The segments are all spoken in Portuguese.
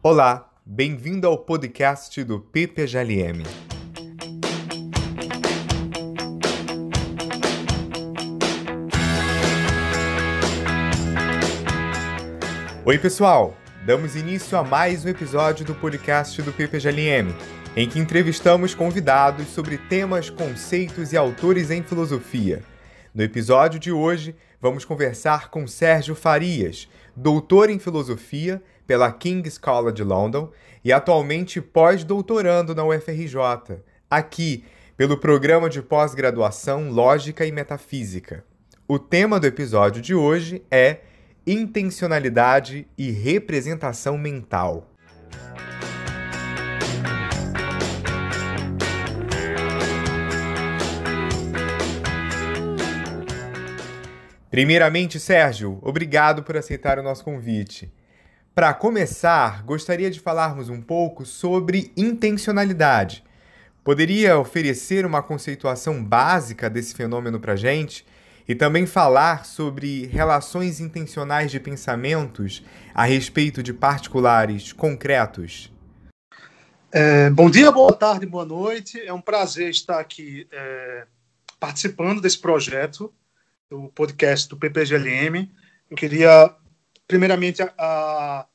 Olá, bem-vindo ao podcast do PPGLM. Oi, pessoal! Damos início a mais um episódio do podcast do PPGLM, em que entrevistamos convidados sobre temas, conceitos e autores em filosofia. No episódio de hoje, vamos conversar com Sérgio Farias, doutor em filosofia pela King's College London e atualmente pós-doutorando na UFRJ, aqui pelo programa de pós-graduação Lógica e Metafísica. O tema do episódio de hoje é intencionalidade e representação mental. Primeiramente, Sérgio, obrigado por aceitar o nosso convite. Para começar, gostaria de falarmos um pouco sobre intencionalidade. Poderia oferecer uma conceituação básica desse fenômeno para gente e também falar sobre relações intencionais de pensamentos a respeito de particulares concretos? É, bom dia, boa tarde, boa noite. É um prazer estar aqui é, participando desse projeto do podcast do PPGLM. Eu queria, primeiramente, a,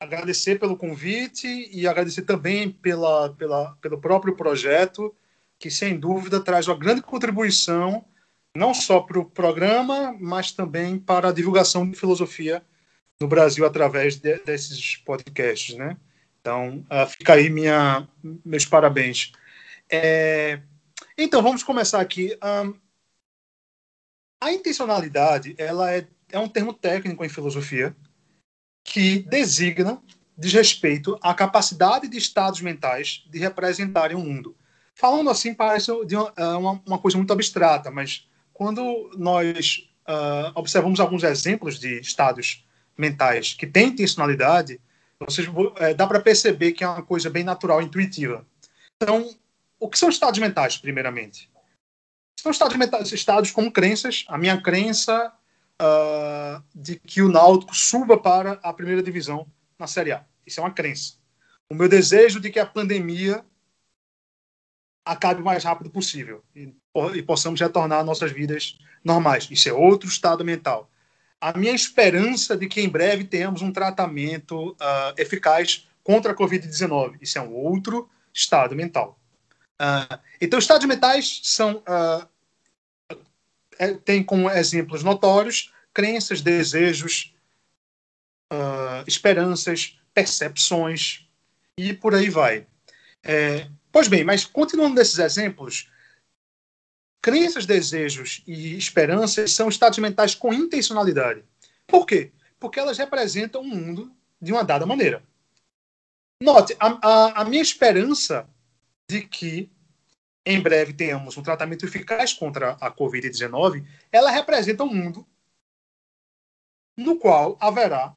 agradecer pelo convite e agradecer também pela, pela, pelo próprio projeto, que, sem dúvida, traz uma grande contribuição, não só para o programa, mas também para a divulgação de filosofia no Brasil através de, desses podcasts, né? Então, uh, fica aí minha, meus parabéns. É, então, vamos começar aqui. Um, a intencionalidade ela é, é um termo técnico em filosofia que designa, diz respeito à capacidade de estados mentais de representarem o mundo. Falando assim, parece é uma, uma coisa muito abstrata, mas quando nós uh, observamos alguns exemplos de estados mentais que têm intencionalidade, vocês, é, dá para perceber que é uma coisa bem natural, intuitiva. Então, o que são estados mentais, primeiramente? São estados, mentais, estados como crenças. A minha crença uh, de que o Náutico suba para a primeira divisão na Série A. Isso é uma crença. O meu desejo de que a pandemia acabe o mais rápido possível e, e possamos retornar nossas vidas normais. Isso é outro estado mental. A minha esperança de que em breve tenhamos um tratamento uh, eficaz contra a Covid-19. Isso é um outro estado mental. Uh, então, estados mentais são uh, é, tem como exemplos notórios crenças, desejos, uh, esperanças, percepções e por aí vai. É, pois bem, mas continuando nesses exemplos, crenças, desejos e esperanças são estados mentais com intencionalidade. Por quê? Porque elas representam o um mundo de uma dada maneira. Note, a, a, a minha esperança de que em breve tenhamos um tratamento eficaz contra a Covid-19, ela representa um mundo no qual haverá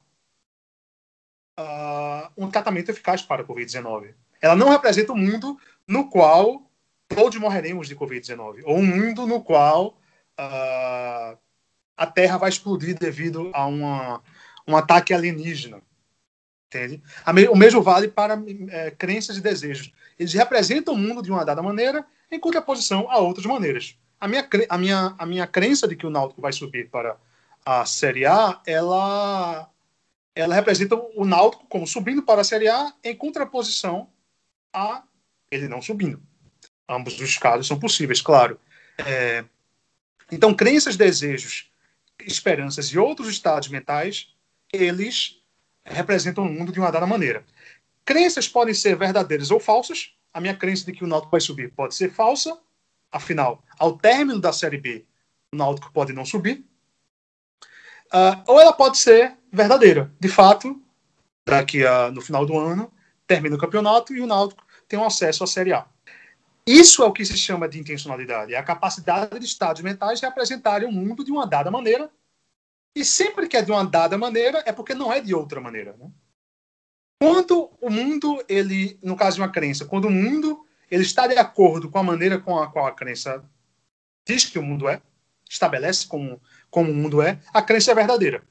uh, um tratamento eficaz para a Covid-19. Ela não representa um mundo no qual todos morreremos de Covid-19, ou um mundo no qual uh, a Terra vai explodir devido a uma, um ataque alienígena. Entende? O mesmo vale para é, crenças e desejos. Eles representam o mundo de uma dada maneira em contraposição a outras maneiras. A minha, a minha, a minha crença de que o Náutico vai subir para a Série A, ela, ela representa o Náutico como subindo para a Série A em contraposição a ele não subindo. Ambos os casos são possíveis, claro. É, então, crenças, desejos, esperanças e outros estados mentais, eles representam o mundo de uma dada maneira. Crenças podem ser verdadeiras ou falsas, a minha crença de que o Náutico vai subir pode ser falsa, afinal, ao término da Série B, o Náutico pode não subir. Uh, ou ela pode ser verdadeira. De fato, daqui a, no final do ano, termina o campeonato e o Náutico tem um acesso à Série A. Isso é o que se chama de intencionalidade, é a capacidade de estados mentais de representarem o mundo de uma dada maneira. E sempre que é de uma dada maneira, é porque não é de outra maneira. Né? Quando o mundo, ele, no caso de uma crença, quando o mundo ele está de acordo com a maneira com a qual a crença diz que o mundo é, estabelece como, como o mundo é, a crença é verdadeira.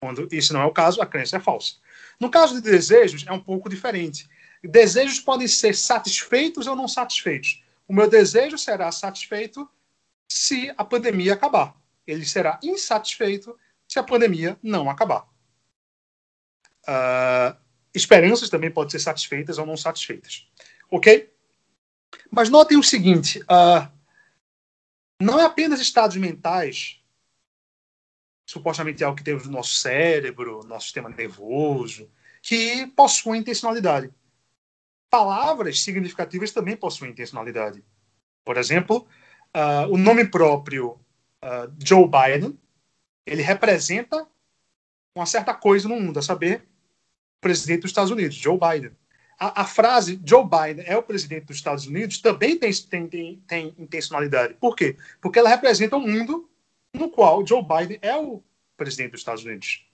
Quando isso não é o caso, a crença é falsa. No caso de desejos, é um pouco diferente. Desejos podem ser satisfeitos ou não satisfeitos. O meu desejo será satisfeito se a pandemia acabar. Ele será insatisfeito se a pandemia não acabar. Uh, esperanças também podem ser satisfeitas ou não satisfeitas. Ok? Mas notem o seguinte: uh, não é apenas estados mentais, supostamente algo que temos no nosso cérebro, nosso sistema nervoso, que possuem intencionalidade. Palavras significativas também possuem intencionalidade. Por exemplo, uh, o nome próprio Joe Biden, ele representa uma certa coisa no mundo, a saber, o presidente dos Estados Unidos, Joe Biden. A, a, frase Joe Biden é o presidente dos Estados Unidos também tem, tem, tem, tem intencionalidade. Por quê? Porque ela representa um mundo no qual Joe Biden é o presidente dos Estados Unidos.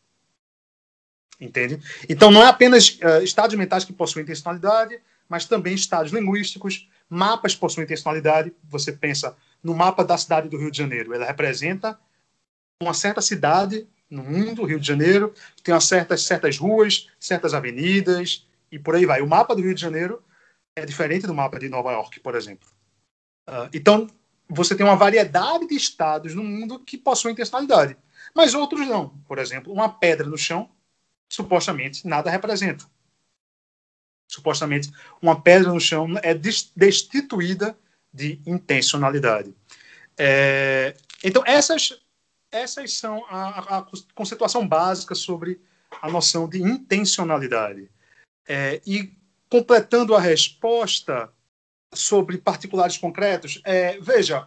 Entende? Então, não é apenas uh, estados mentais que possuem intencionalidade, mas também estados linguísticos, mapas possuem intencionalidade. Você pensa no mapa da cidade do Rio de Janeiro, ela representa uma certa cidade no mundo, Rio de Janeiro, tem certas, certas ruas, certas avenidas e por aí vai. O mapa do Rio de Janeiro é diferente do mapa de Nova York, por exemplo. Uh, então, você tem uma variedade de estados no mundo que possuem intencionalidade, mas outros não. Por exemplo, uma pedra no chão, supostamente, nada representa. Supostamente, uma pedra no chão é destituída de intencionalidade. É, então, essas, essas são a, a, conceituação básica sobre a noção de intencionalidade. É, e completando a resposta sobre particulares concretos, é, veja,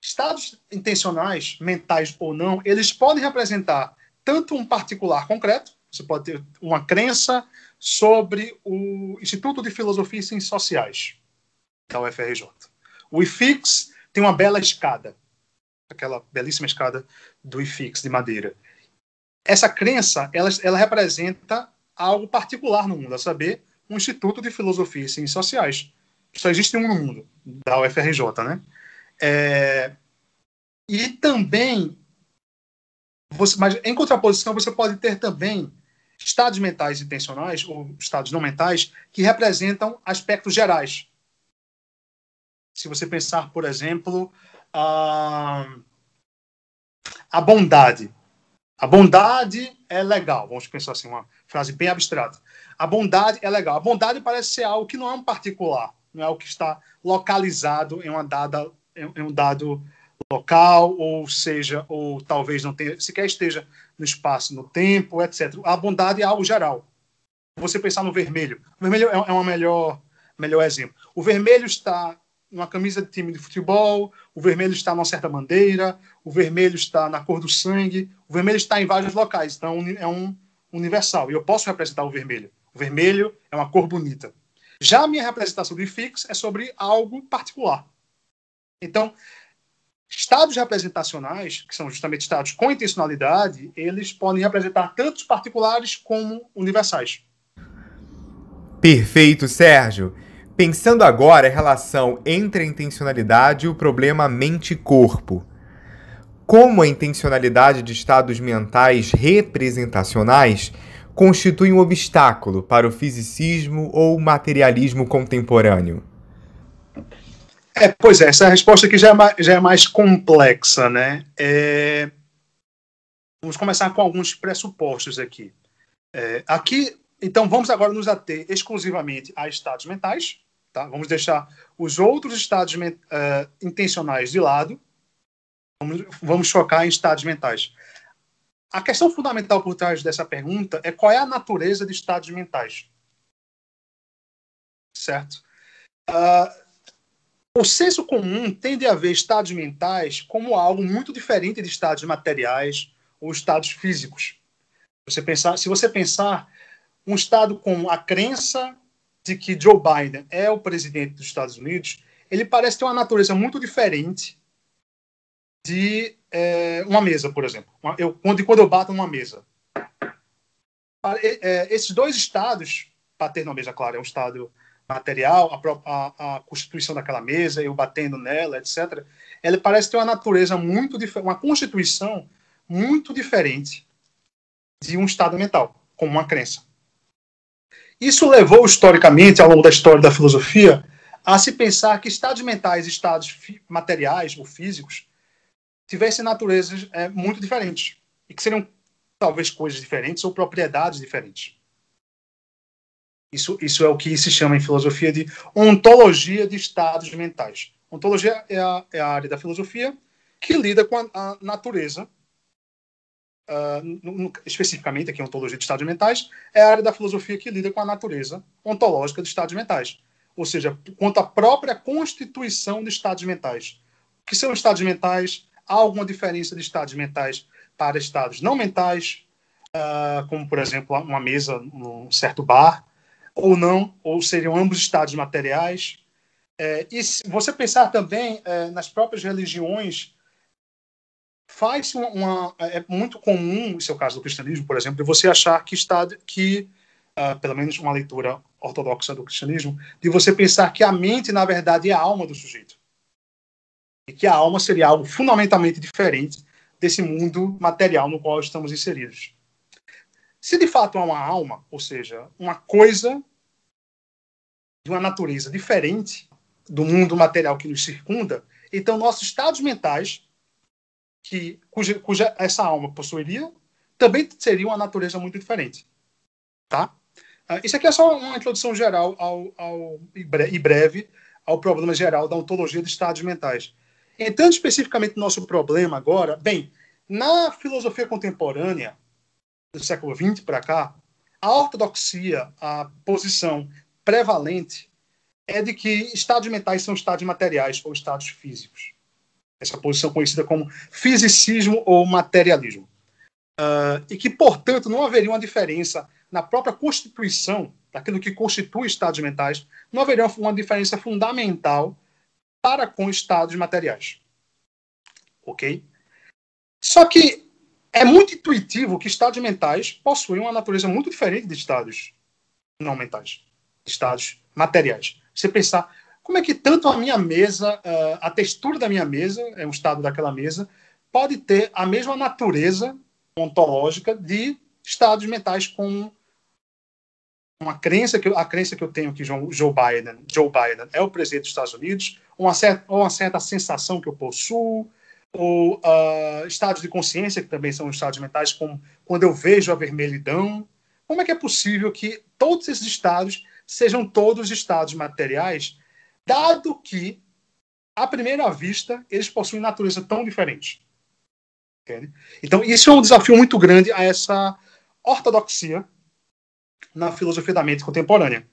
estados intencionais, mentais ou não, eles podem representar tanto um particular concreto, você pode ter uma crença sobre o Instituto de Filosofia e Ciências Sociais da UFRJ. O IFIX tem uma bela escada, aquela belíssima escada do IFIX de madeira. Essa crença, ela, ela representa algo particular no mundo, a saber, um Instituto de Filosofia e Ciências Sociais. Só existe um no mundo, da UFRJ, né? É, e também, você, mas em contraposição, você pode ter também estados mentais intencionais, ou estados não mentais, que representam aspectos gerais. Se você pensar, por exemplo, a, a bondade. A bondade é legal, vamos pensar assim, uma frase bem abstrata. A bondade é legal. A bondade parece ser algo que não é um particular, não é algo que está localizado em, uma dada, em um dado local, ou seja, ou talvez não tenha, sequer esteja no espaço, no tempo, etc. A bondade é algo geral. Você pensar no vermelho. O vermelho é, é um melhor, melhor exemplo. O vermelho está numa camisa de time de futebol, o vermelho está numa certa bandeira, o vermelho está na cor do sangue, o vermelho está em vários locais, então é um universal. E eu posso representar o vermelho. O vermelho é uma cor bonita. Já a minha representação do IFIX é sobre algo particular. Então, estados representacionais, que são justamente estados com intencionalidade, eles podem representar tanto os particulares como universais. Perfeito, Sérgio. Pensando agora a relação entre a intencionalidade e o problema mente-corpo. Como a intencionalidade de estados mentais representacionais constitui um obstáculo para o fisicismo ou materialismo contemporâneo? É, pois é, essa resposta aqui já é mais, já é mais complexa, né? É... Vamos começar com alguns pressupostos aqui. É, aqui, então, vamos agora nos ater exclusivamente a estados mentais, Tá? Vamos deixar os outros estados uh, intencionais de lado. Vamos, vamos focar em estados mentais. A questão fundamental por trás dessa pergunta é qual é a natureza de estados mentais. Certo? Uh, o senso comum tende a ver estados mentais como algo muito diferente de estados materiais ou estados físicos. Você pensar, se você pensar um estado com a crença de que Joe Biden é o presidente dos Estados Unidos, ele parece ter uma natureza muito diferente de é, uma mesa, por exemplo. Eu, quando, quando eu bato numa mesa. É, esses dois estados, bater numa mesa, claro, é um estado material, a, a, a, constituição daquela mesa, eu batendo nela, etc. Ele parece ter uma natureza muito diferente, uma constituição muito diferente de um estado mental, como uma crença. Isso levou, historicamente, ao longo da história da filosofia, a se pensar que estados mentais e estados materiais ou físicos tivessem naturezas é, muito diferentes e que seriam talvez coisas diferentes ou propriedades diferentes. Isso, isso é o que se chama em filosofia de ontologia de estados mentais. Ontologia é a, é a área da filosofia que lida com a, a natureza, uh, no, no, especificamente aqui ontologia de estados mentais, é a área da filosofia que lida com a natureza ontológica de estados mentais. Ou seja, quanto à própria constituição de estados mentais. O que são estados mentais? Há alguma diferença de estados mentais para estados não mentais, uh, como, por exemplo, uma mesa num certo bar, ou não, ou seriam ambos estados materiais. É, e se você pensar também é, nas próprias religiões, faz uma, uma, é muito comum, esse é o caso do cristianismo, por exemplo, de você achar que estado que uh, pelo menos uma leitura ortodoxa do cristianismo, de você pensar que a mente na verdade é a alma do sujeito e que a alma seria algo fundamentalmente diferente desse mundo material no qual estamos inseridos. Se de fato há uma alma, ou seja, uma coisa de uma natureza diferente do mundo material que nos circunda, então nossos estados mentais, que, cuja, cuja essa alma possuiria, também seriam uma natureza muito diferente. Tá? Uh, isso aqui é só uma introdução geral ao, ao, e breve ao problema geral da ontologia de estados mentais. Entrando especificamente no nosso problema agora, bem, na filosofia contemporânea, do século XX para cá, a ortodoxia, a posição prevalente é de que estados mentais são estados materiais ou estados físicos. Essa posição conhecida como fisicismo ou materialismo. Uh, e que, portanto, não haveria uma diferença na própria constituição daquilo que constitui estados mentais, não haveria uma diferença fundamental para com estados materiais. Ok? Só que é muito intuitivo que estados mentais possuem uma natureza muito diferente de estados não mentais, estados materiais. Você pensar, como é que tanto a minha mesa, uh, a textura da minha mesa, é um estado daquela mesa, pode ter a mesma natureza ontológica de estados mentais como uma crença que a crença que eu tenho que Joe Biden, Joe Biden é o presidente dos Estados Unidos, uma certa, uma certa sensação que eu possuo, ou uh, estados de consciência, que também são estados mentais, como quando eu vejo a vermelhidão. Como é que é possível que todos esses estados sejam todos estados materiais, dado que, à primeira vista, eles possuem natureza tão diferente? Entende? Então, isso é um desafio muito grande a essa ortodoxia na filosofia da mente contemporânea.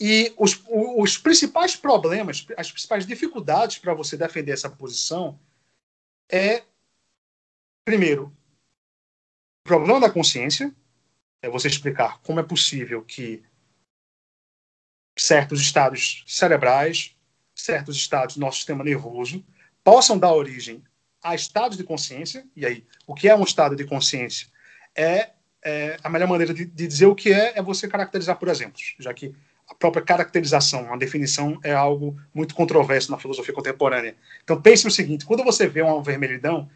E os, os principais problemas, as principais dificuldades para você defender essa posição é, primeiro, o problema da consciência, é você explicar como é possível que certos estados cerebrais, certos estados do nosso sistema nervoso, possam dar origem a estados de consciência. E aí, o que é um estado de consciência? É, é a melhor maneira de, de, dizer o que é, é você caracterizar por exemplos, já que a própria caracterização, a definição é algo muito controverso na filosofia contemporânea. Então pense o seguinte: quando você vê uma vermelhidão,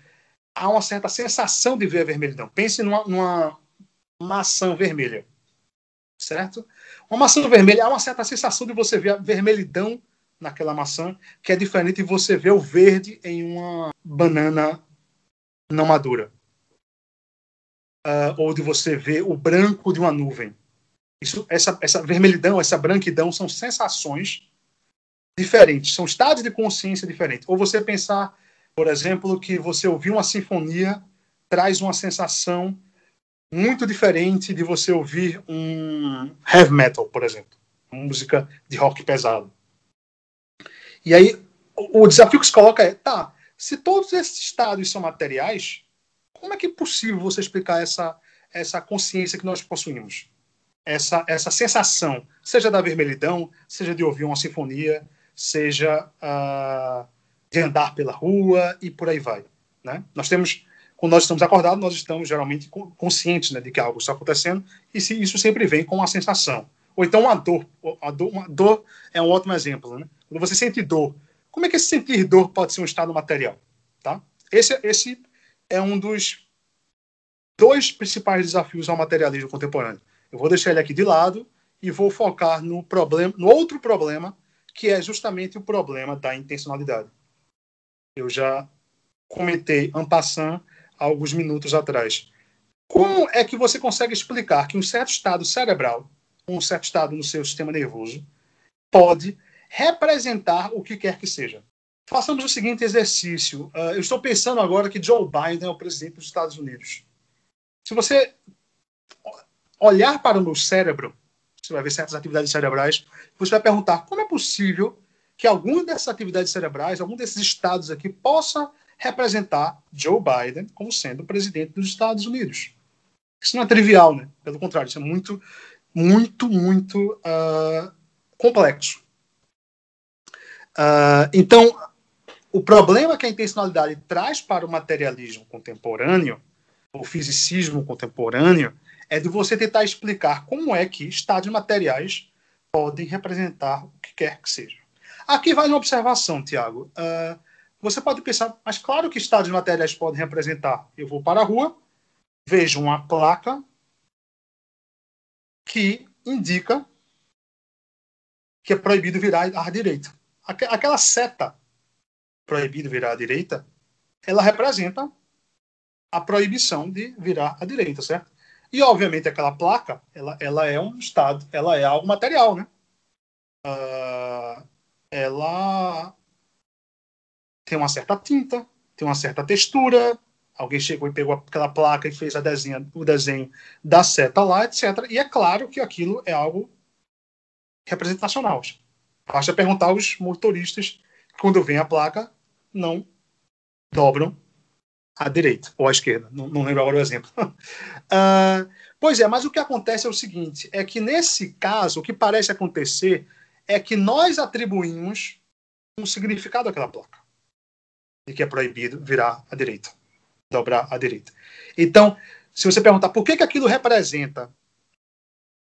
há uma certa sensação de ver a vermelhidão. Pense numa, numa maçã vermelha, certo? Uma maçã vermelha há uma certa sensação de você ver a vermelhidão naquela maçã, que é diferente de você ver o verde em uma banana não madura. Uh, ou de você ver o branco de uma nuvem. Isso, essa, essa vermelhidão, essa branquidão são sensações diferentes, são estados de consciência diferentes. Ou você pensar, por exemplo, que você ouvir uma sinfonia traz uma sensação muito diferente de você ouvir um heavy metal, por exemplo, música de rock pesado. E aí o, o desafio que se coloca é, tá, se todos esses estados são materiais, como é que é possível você explicar essa essa consciência que nós possuímos? essa, essa sensação, seja da vermelhidão, seja de ouvir uma sinfonia, seja uh, de andar pela rua e por aí vai. Né? Nós temos, quando nós estamos acordados, nós estamos geralmente conscientes né, de que algo está acontecendo e se, isso sempre vem com uma sensação. Ou então uma dor. A dor, uma dor é um ótimo exemplo. Né? Quando você sente dor, como é que esse sentir dor pode ser um estado material? Tá? Esse, esse é um dos dois principais desafios ao materialismo contemporâneo. Eu vou deixar ele aqui de lado e vou focar no problema, no outro problema, que é justamente o problema da intencionalidade. Eu já comentei en passant alguns minutos atrás. Como é que você consegue explicar que um certo estado cerebral, um certo estado no seu sistema nervoso, pode representar o que quer que seja? Façamos o seguinte exercício. Uh, eu estou pensando agora que Joe Biden é o presidente dos Estados Unidos. Se você olhar para o meu cérebro, você vai ver certas atividades cerebrais, você vai perguntar como é possível que alguma dessas atividades cerebrais, algum desses estados aqui, possa representar Joe Biden como sendo o presidente dos Estados Unidos. Isso não é trivial, né? Pelo contrário, isso é muito, muito, muito uh, complexo. Uh, então, o problema que a intencionalidade traz para o materialismo contemporâneo, o fisicismo contemporâneo, é de você tentar explicar como é que estados materiais podem representar o que quer que seja. Aqui vai uma observação, Tiago. Uh, você pode pensar, mas claro que estados materiais podem representar. Eu vou para a rua, vejo uma placa que indica que é proibido virar à direita. Aquela seta proibido virar à direita, ela representa a proibição de virar à direita, certo? E obviamente aquela placa, ela, ela é um estado, ela é algo material, né? Uh, ela tem uma certa tinta, tem uma certa textura. Alguém chegou e pegou aquela placa e fez a desenha, o desenho da seta lá, etc. E é claro que aquilo é algo representacional. Basta perguntar aos motoristas quando vem a placa, não dobram à direita ou à esquerda. Não, não lembro agora o exemplo. uh, pois é, mas o que acontece é o seguinte: é que nesse caso, o que parece acontecer é que nós atribuímos um significado àquela placa de que é proibido virar à direita, dobrar à direita. Então, se você perguntar por que, que aquilo representa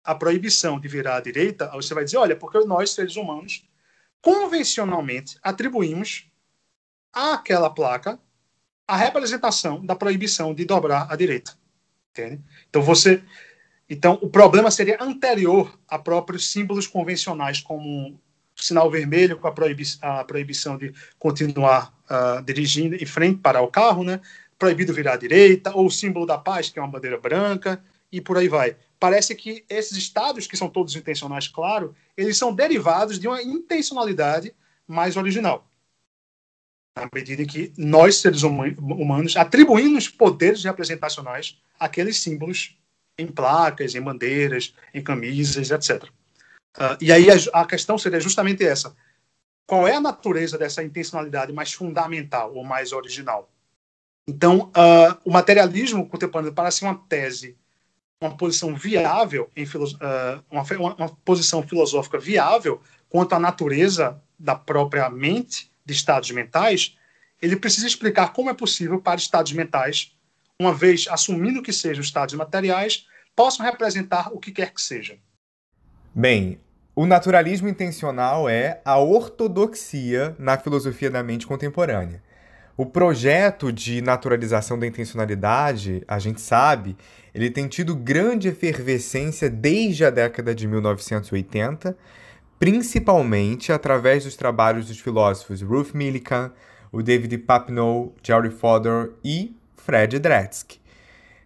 a proibição de virar à direita, você vai dizer, olha, porque nós, seres humanos, convencionalmente atribuímos àquela placa a representação da proibição de dobrar à direita. Entende? Então você então o problema seria anterior a próprios símbolos convencionais como sinal vermelho com a, proibi a proibição de continuar uh, dirigindo em frente para o carro, né? Proibido virar à direita, ou o símbolo da paz, que é uma bandeira branca, e por aí vai. Parece que esses estados, que são todos intencionais, claro, eles são derivados de uma intencionalidade mais original. Na medida em que nós, seres humanos, atribuímos poderes representacionais àqueles símbolos em placas, em bandeiras, em camisas, etc. Uh, e aí a, a, questão seria justamente essa: qual é a natureza dessa intencionalidade mais fundamental ou mais original? Então, uh, o materialismo contemporâneo parece uma tese, uma posição viável, em uh, uma, uma, posição filosófica viável quanto à natureza da própria mente, de estados mentais. Ele precisa explicar como é possível para estados mentais, uma vez assumindo que sejam estados materiais, possam representar o que quer que seja. Bem, o naturalismo intencional é a ortodoxia na filosofia da mente contemporânea. O projeto de naturalização da intencionalidade, a gente sabe, ele tem tido grande efervescência desde a década de 1980, principalmente através dos trabalhos dos filósofos Ruth Millikan, o David Papineau, Jerry Fodor e Fred Dretske.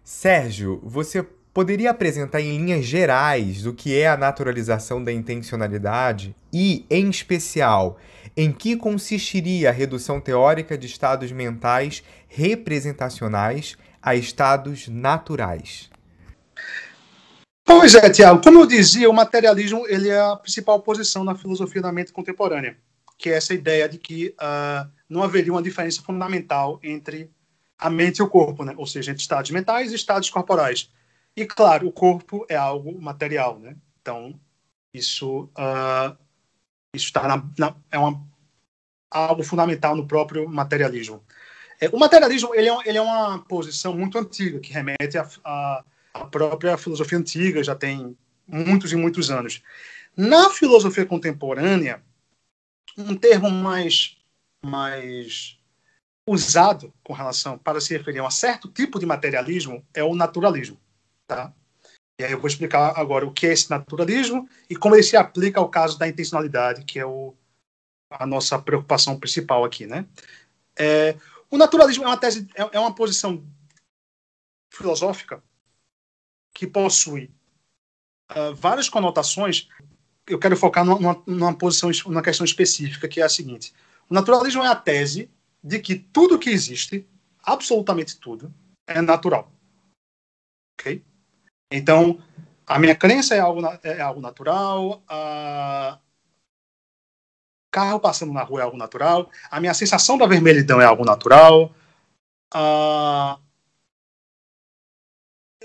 Sérgio, você poderia apresentar em linhas gerais o que é a naturalização da intencionalidade e, em especial, em que consistiria a redução teórica de estados mentais representacionais a estados naturais? Pois é, Tiago. Como eu dizia, o materialismo ele é a principal posição na filosofia da mente contemporânea, que é essa ideia de que uh, não haveria uma diferença fundamental entre a mente e o corpo, né? ou seja, entre estados mentais e estados corporais. E, claro, o corpo é algo material, né? Então, isso uh, isso está na, na, é uma, algo fundamental no próprio materialismo. É, o materialismo ele é, ele é uma posição muito antiga, que remete à própria filosofia antiga, já tem muitos e muitos anos. Na filosofia contemporânea, um termo mais, mais usado com relação para se referir a um certo tipo de materialismo é o naturalismo. Tá? E aí eu vou explicar agora o que é esse naturalismo e como ele se aplica ao caso da intencionalidade, que é o, a nossa preocupação principal aqui, né? É, o naturalismo é uma tese, é, é uma posição filosófica que possui uh, várias conotações. Eu quero focar numa, numa posição, numa questão específica, que é a seguinte: o naturalismo é a tese de que tudo que existe, absolutamente tudo, é natural. Ok? Então, a minha crença é algo, é algo natural, a carro passando na rua é algo natural, a minha sensação da vermelhidão é algo natural, a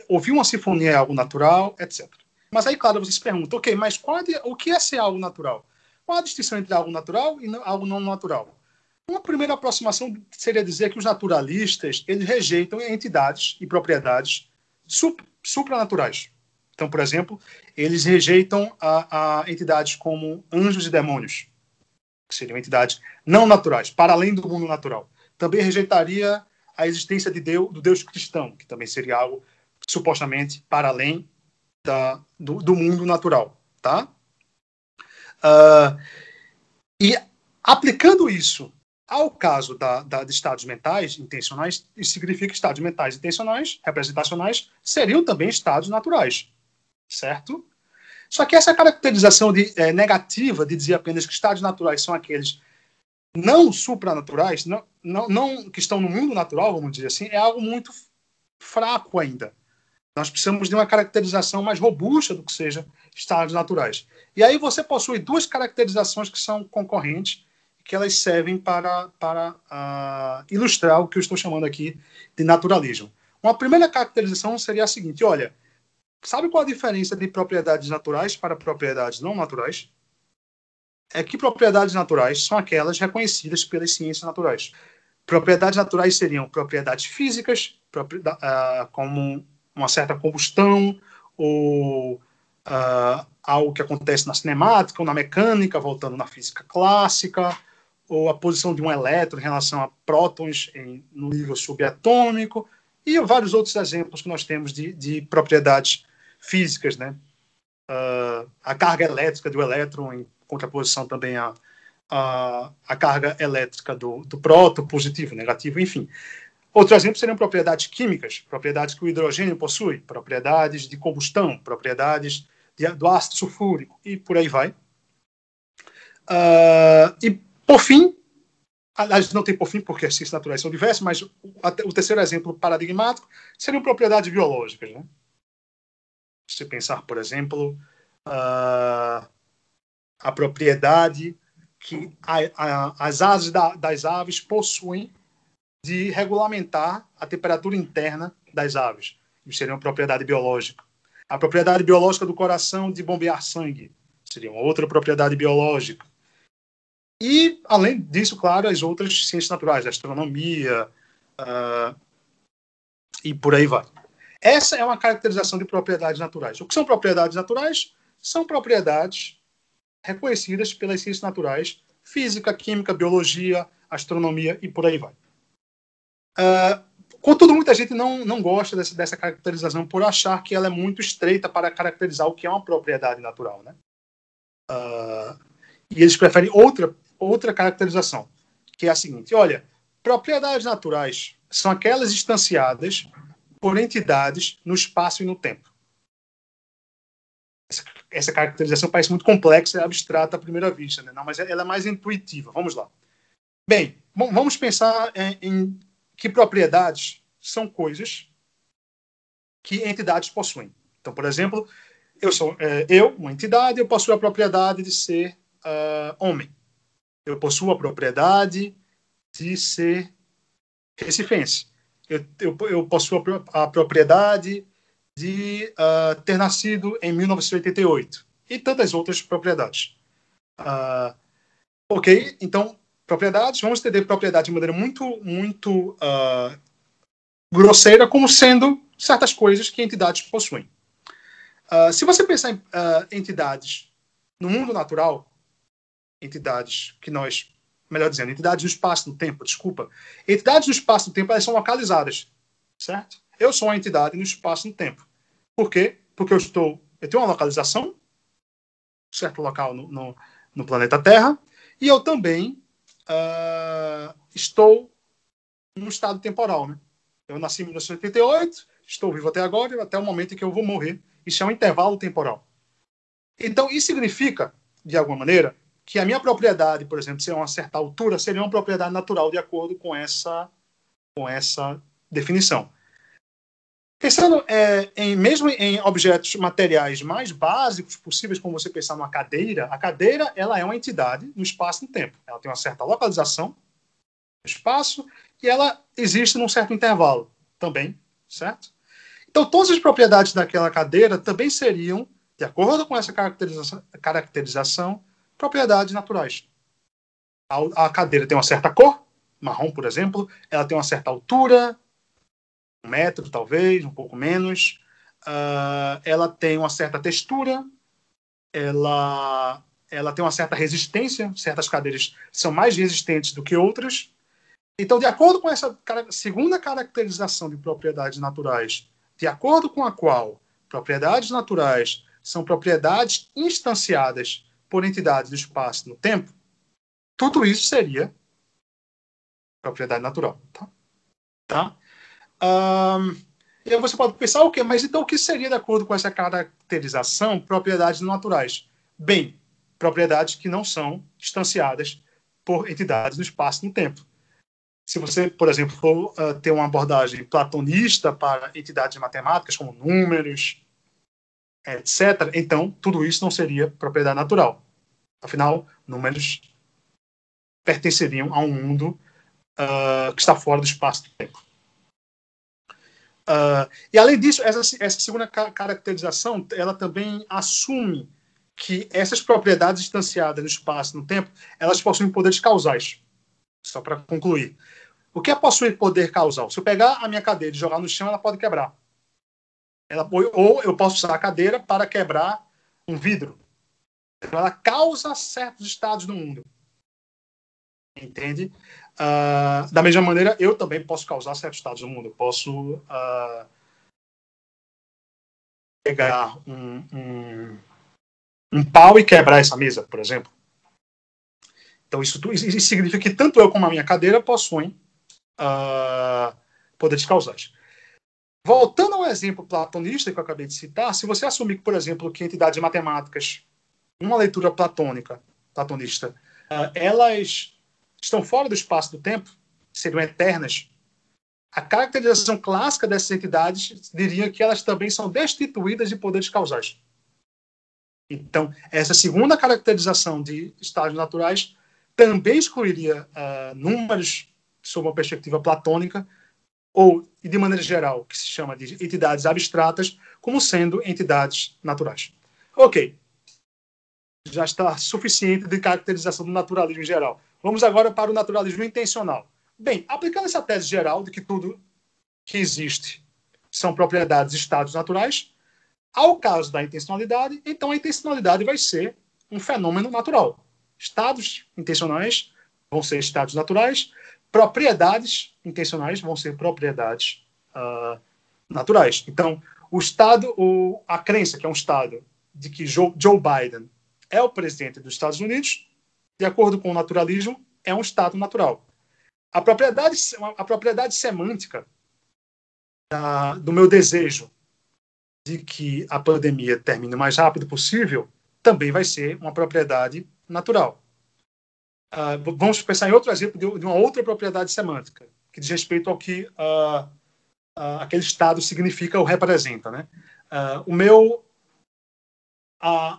ouvir uma sinfonia é algo natural, etc. Mas aí, claro, você se pergunta, ok, mas qual é, o que é ser algo natural? Qual a distinção entre algo natural e algo não natural? Uma primeira aproximação seria dizer que os naturalistas eles rejeitam entidades e propriedades supranaturais. Então, por exemplo, eles rejeitam a, a entidades como anjos e demônios, que seriam entidades não naturais, para além do mundo natural. Também rejeitaria a existência de Deus, do Deus cristão, que também seria algo supostamente para além da, do, do mundo natural, tá? Uh, e aplicando isso ao caso da, da, de estados mentais intencionais, isso significa que estados mentais intencionais, representacionais, seriam também estados naturais, certo? Só que essa caracterização de, é, negativa de dizer apenas que estados naturais são aqueles não supranaturais, não, não, não que estão no mundo natural, vamos dizer assim, é algo muito fraco ainda. Nós precisamos de uma caracterização mais robusta do que seja estados naturais. E aí você possui duas caracterizações que são concorrentes, que elas servem para, para uh, ilustrar o que eu estou chamando aqui de naturalismo. Uma primeira caracterização seria a seguinte: olha, sabe qual a diferença de propriedades naturais para propriedades não naturais? É que propriedades naturais são aquelas reconhecidas pelas ciências naturais. Propriedades naturais seriam propriedades físicas, uh, como uma certa combustão, ou uh, algo que acontece na cinemática ou na mecânica, voltando na física clássica, ou a posição de um elétron em relação a prótons em, no nível subatômico, e vários outros exemplos que nós temos de, de propriedades físicas, né? Uh, a carga elétrica do elétron em contraposição também à, à, à carga elétrica do, do próton, positivo, negativo, enfim. Outro exemplo seriam propriedades químicas, propriedades que o hidrogênio possui, propriedades de combustão, propriedades de, do ácido sulfúrico e por aí vai. Uh, e por fim, aliás, não tem por fim porque as ciências naturais são diversas, mas o, terceiro exemplo paradigmático seriam propriedades biológicas. Né? Se pensar, por exemplo, uh, a propriedade que a, a, as asas da, das aves possuem de regulamentar a temperatura interna das aves. Isso seria uma propriedade biológica. A propriedade biológica do coração de bombear sangue seria uma outra propriedade biológica. E, além disso, claro, as outras ciências naturais, a astronomia uh, e por aí vai. Essa é uma caracterização de propriedades naturais. O que são propriedades naturais? São propriedades reconhecidas pelas ciências naturais, física, química, biologia, astronomia e por aí vai. Uh, contudo, muita gente não, não gosta dessa, dessa caracterização por achar que ela é muito estreita para caracterizar o que é uma propriedade natural. Né? Uh, e eles preferem outra outra caracterização, que é a seguinte: olha, propriedades naturais são aquelas instanciadas por entidades no espaço e no tempo. Essa, essa caracterização parece muito complexa e abstrata à primeira vista, né? Não, mas ela é mais intuitiva. Vamos lá. Bem, vamos pensar em, em que propriedades são coisas que entidades possuem. Então, por exemplo, eu sou é, eu, uma entidade, eu possuo a propriedade de ser uh, homem eu possuo a propriedade de ser recifense. Eu, eu, eu possuo a, propriedade de uh, ter nascido em 1988 e tantas outras propriedades. Uh, ok, então propriedades, vamos entender propriedade de maneira muito, muito uh, grosseira como sendo certas coisas que entidades possuem. se você pensar em entidades no mundo natural, entidades que nós, melhor dizendo, entidades no espaço no tempo, desculpa. Entidades no espaço no tempo, elas são localizadas, certo? Eu sou uma entidade no espaço no tempo. Por quê? porque eu estou, eu tenho uma localização, certo local no, no, no planeta Terra, e eu também uh, estou num estado temporal, né? Eu nasci em 1988, estou vivo até agora, até o momento em que eu vou morrer. Isso é um intervalo temporal. Então, isso significa, de alguma maneira, que a minha propriedade, por exemplo, se é uma certa altura, seria uma propriedade natural de acordo com essa, com essa definição. Pensando é, em mesmo em objetos materiais mais básicos possíveis, como você pensar numa cadeira, a cadeira ela é uma entidade no espaço e no tempo. Ela tem uma certa localização no espaço e ela existe num certo intervalo também, certo? Então, todas as propriedades daquela cadeira também seriam, de acordo com essa caracterização, caracterização propriedades naturais. A, a cadeira tem uma certa cor, marrom, por exemplo, ela tem uma certa altura, um metro talvez, um pouco menos. Uh, ela tem uma certa textura, ela, ela tem uma certa resistência, certas cadeiras são mais resistentes do que outras. Então, de acordo com essa segunda caracterização de propriedades naturais, de acordo com a qual propriedades naturais são propriedades instanciadas por entidades do espaço e no tempo, tudo isso seria propriedade natural. Tá? tá? Um, e aí você pode pensar o quê? Mas então o que seria, de acordo com essa caracterização, propriedades naturais? Bem, propriedades que não são distanciadas por entidades do espaço e no tempo. Se você, por exemplo, for uh, ter uma abordagem platonista para entidades matemáticas, como números, etc., então tudo isso não seria propriedade natural. Afinal, números pertenceriam a um mundo uh, que está fora do espaço e tempo. Uh, e além disso, essa, essa segunda caracterização, ela também assume que essas propriedades distanciadas no espaço e no tempo, elas possuem poderes causais. Só para concluir. O que é possuir poder causal? Se eu pegar a minha cadeira e jogar no chão, ela pode quebrar. Ela, ou eu posso usar a cadeira para quebrar um vidro. Então, ela causa certos estados no mundo. Entende? Uh, da mesma maneira, eu também posso causar certos estados no mundo. Eu posso uh, pegar um, um, um, pau e quebrar essa mesa, por exemplo. Então, isso, isso significa que tanto eu como a minha cadeira possuem uh, poderes causais. Voltando ao exemplo platonista que eu acabei de citar, se você assumir, por exemplo, que entidades matemáticas, uma leitura platônica, platonista, elas estão fora do espaço do tempo, seriam eternas, a caracterização clássica dessas entidades diria que elas também são destituídas de poderes causais. Então, essa segunda caracterização de estados naturais também excluiria uh, números sob uma perspectiva platônica, ou, de maneira geral, que se chama de entidades abstratas, como sendo entidades naturais. Ok. Já está suficiente de caracterização do naturalismo em geral. Vamos agora para o naturalismo intencional. Bem, aplicando essa tese geral de que tudo que existe são propriedades de estados naturais, ao caso da intencionalidade, então a intencionalidade vai ser um fenômeno natural. Estados intencionais vão ser estados naturais, propriedades intencionais vão ser propriedades uh, naturais. Então, o Estado, o, a crença que é um Estado de que Joe, Joe Biden é o presidente dos Estados Unidos de acordo com o naturalismo, é um estado natural. A propriedade, a propriedade semântica da, do meu desejo de que a pandemia termine o mais rápido possível também vai ser uma propriedade natural. Uh, vamos pensar em outro exemplo de, de, uma outra propriedade semântica, que diz respeito ao que uh, uh, aquele estado significa ou representa. Né? o, meu,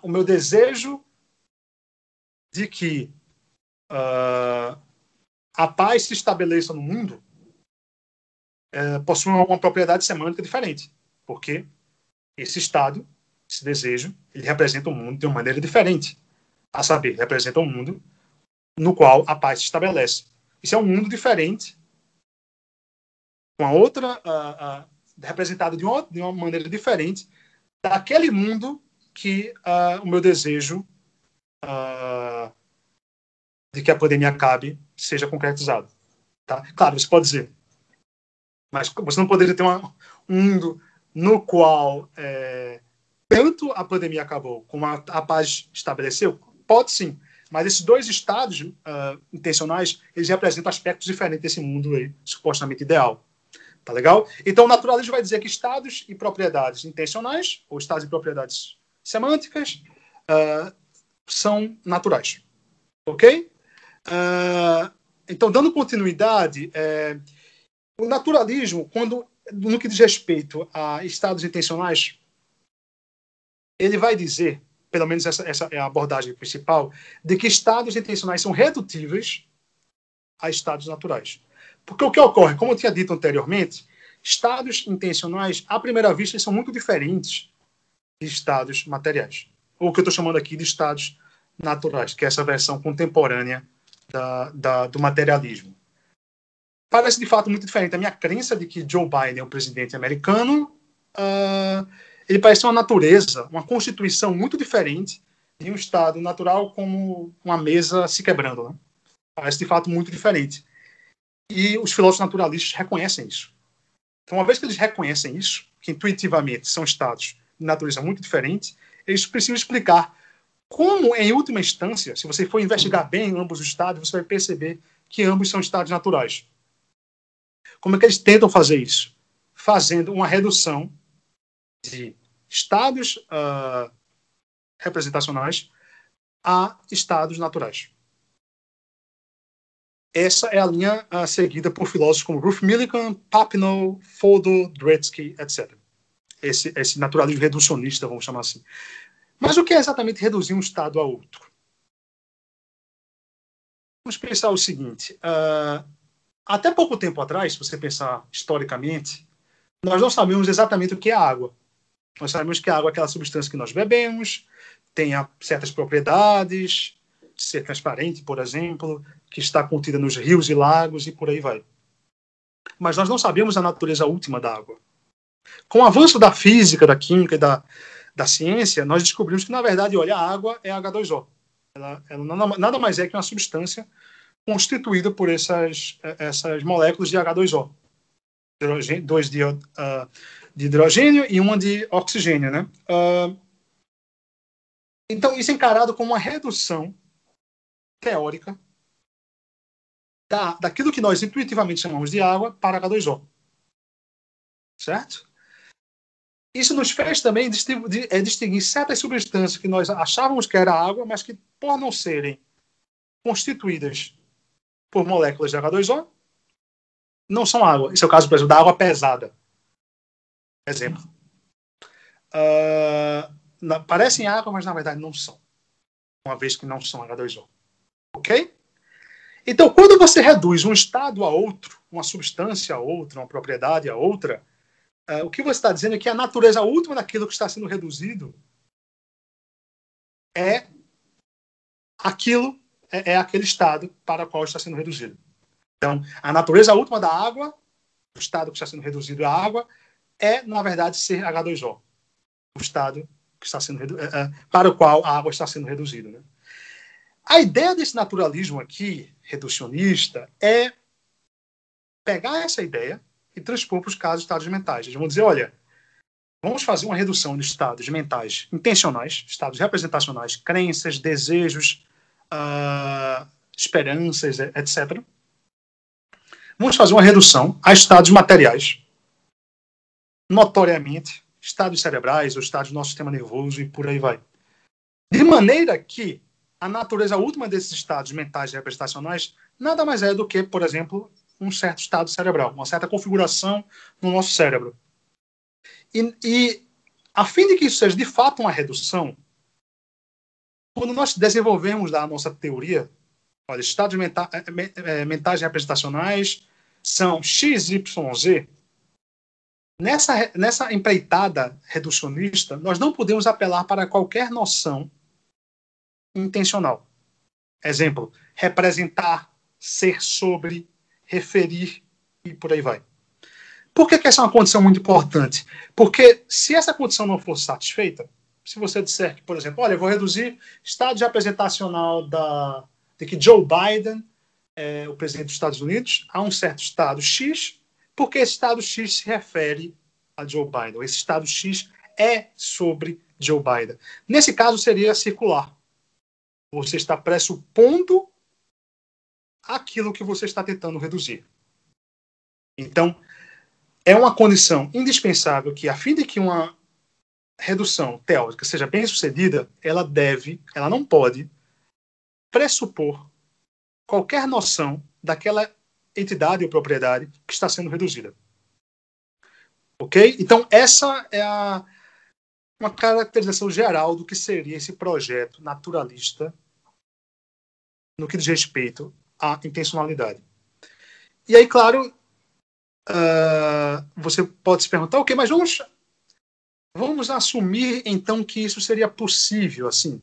o meu desejo de que a paz se estabeleça no mundo uh, possui uma, uma, propriedade semântica diferente, porque esse estado, esse desejo, ele representa o mundo de uma maneira diferente, a saber, representa um mundo no qual a paz se estabelece. Isso é um mundo diferente, uma outra uh, uh, representado de uma, de uma maneira diferente daquele mundo que uh, o meu desejo de que a pandemia acabe seja concretizado. Tá? Claro, você pode dizer, mas você não poderia ter uma, um mundo no qual é, tanto a pandemia acabou como a, a paz estabeleceu? Pode sim. Mas esses dois estados uh, intencionais, eles representam aspectos diferentes desse mundo aí, supostamente ideal. Tá legal? Então, o naturalismo vai dizer que estados e propriedades intencionais, ou estados e propriedades semânticas, uh, são naturais. Ok? Uh, então, dando continuidade, é, o naturalismo, quando no que diz respeito a estados intencionais, ele vai dizer, pelo menos essa, essa é a abordagem principal, de que estados intencionais são redutíveis a estados naturais. Porque o que ocorre, como eu tinha dito anteriormente, estados intencionais, à primeira vista, são muito diferentes de estados materiais. Ou o que eu estou chamando aqui de estados naturais, que é essa versão contemporânea da, da, do materialismo. Parece de fato muito diferente. A minha crença de que Joe Biden é o presidente americano, uh, ele parece uma natureza, uma constituição muito diferente de um estado natural como uma mesa se quebrando. Né? Parece de fato muito diferente. E os filósofos naturalistas reconhecem isso. Então, uma vez que eles reconhecem isso, que intuitivamente são estados de natureza muito diferente, eles precisam explicar como, em última instância, se você for investigar bem ambos os estados, você vai perceber que ambos são estados naturais. Como é que eles tentam fazer isso? Fazendo uma redução de estados uh, representacionais a estados naturais. Essa é a linha uh, seguida por filósofos como Ruth Millikan, Papineau, Fodor, Dretske, etc. Esse, esse naturalismo reducionista, vamos chamar assim. Mas o que é exatamente reduzir um estado a outro? Vamos pensar o seguinte: uh, até pouco tempo atrás, se você pensar historicamente, nós não sabíamos exatamente o que é água. Nós sabemos que a água é aquela substância que nós bebemos, tem certas propriedades, ser transparente, por exemplo, que está contida nos rios e lagos e por aí vai. Mas nós não sabemos a natureza última da água. Com o avanço da física, da química e da, da ciência, nós descobrimos que, na verdade, olha, a água é H2O. Ela, ela nada, mais é que uma substância constituída por essas, essas moléculas de H2O. Dois uh, de hidrogênio e uma de oxigênio. Né? Uh, então, isso é encarado como uma redução teórica da, daquilo que nós intuitivamente chamamos de água para H2O. Certo? Isso nos fez também é, distinguir certas substâncias que nós achávamos que era água, mas que, por não serem constituídas por moléculas de H2O, não são água. Esse é o caso, por exemplo, da água pesada. Exemplo. Uh, na, parecem água, mas na verdade não são. Uma vez que não são H2O. Ok? Então, quando você reduz um estado a outro, uma substância a outra, uma propriedade a outra, uh, o que você está dizendo é que a natureza última daquilo que está sendo reduzido é aquilo, é, é aquele estado para o qual está sendo reduzido. Então, a natureza última da água, o estado que está sendo reduzido à água, é, na verdade, ser H2O. O estado que está sendo é, é, para o qual a água está sendo reduzida. Né? A ideia desse naturalismo aqui, reducionista, é pegar essa ideia e transpor para os casos de estados mentais. Eles vão dizer, olha, vamos fazer uma redução de estados mentais intencionais, estados representacionais, crenças, desejos, uh, esperanças, etc. Vamos fazer uma redução a estados materiais, notoriamente, estados cerebrais, ou estados do nosso sistema nervoso e por aí vai. De maneira que a natureza última desses estados mentais representacionais nada mais é do que, por exemplo, um certo estado cerebral, uma certa configuração no nosso cérebro. E, e a fim de que isso seja de fato uma redução, quando nós desenvolvemos a nossa teoria, olha, estados menta eh, eh, mentais representacionais são X, Y, Z, nessa, nessa empreitada reducionista, nós não podemos apelar para qualquer noção intencional. Exemplo, representar, ser sobre, referir e por aí vai. Por que, que essa é uma condição muito importante? Porque se essa condição não for satisfeita, se você disser que, por exemplo, olha, eu vou reduzir estado de representacional da, de que Joe Biden é o presidente dos Estados Unidos a um certo estado X, porque esse estado X se refere a Joe Biden. Esse estado X é sobre Joe Biden. Nesse caso, seria circular. Você está pressupondo aquilo que você está tentando reduzir. Então, é uma condição indispensável que, a fim de que uma redução teórica seja bem sucedida, ela deve, ela não pode pressupor qualquer noção daquela entidade ou propriedade que está sendo reduzida. Ok? Então, essa é a, uma caracterização geral do que seria esse projeto naturalista no que diz respeito à intencionalidade. E aí, claro, uh, você pode se perguntar, ok, mas vamos, vamos assumir então que isso seria possível, assim,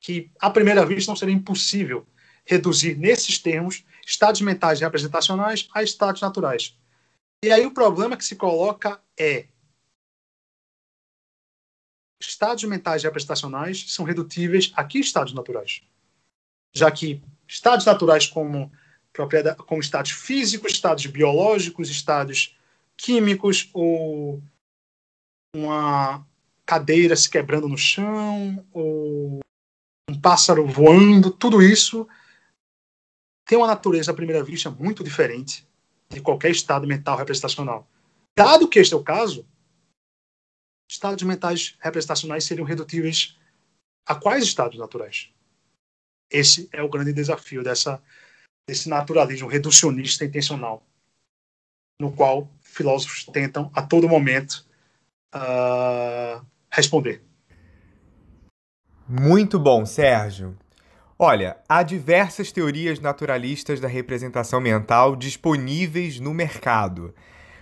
que à primeira vista não seria impossível reduzir nesses termos estados mentais representacionais a estados naturais. E aí o problema que se coloca é estados mentais representacionais são redutíveis a que estados naturais? Já que estados naturais como propriedade, como estados físicos, estados biológicos, estados químicos ou uma cadeira se quebrando no chão ou um pássaro voando, tudo isso tem uma natureza à primeira vista muito diferente de qualquer estado mental representacional. Dado que este é o caso, estados mentais representacionais seriam redutíveis a quais estados naturais? Esse é o grande desafio dessa, desse naturalismo reducionista intencional, no qual filósofos tentam a todo momento uh, responder. Muito bom, Sérgio. Olha, há diversas teorias naturalistas da representação mental disponíveis no mercado.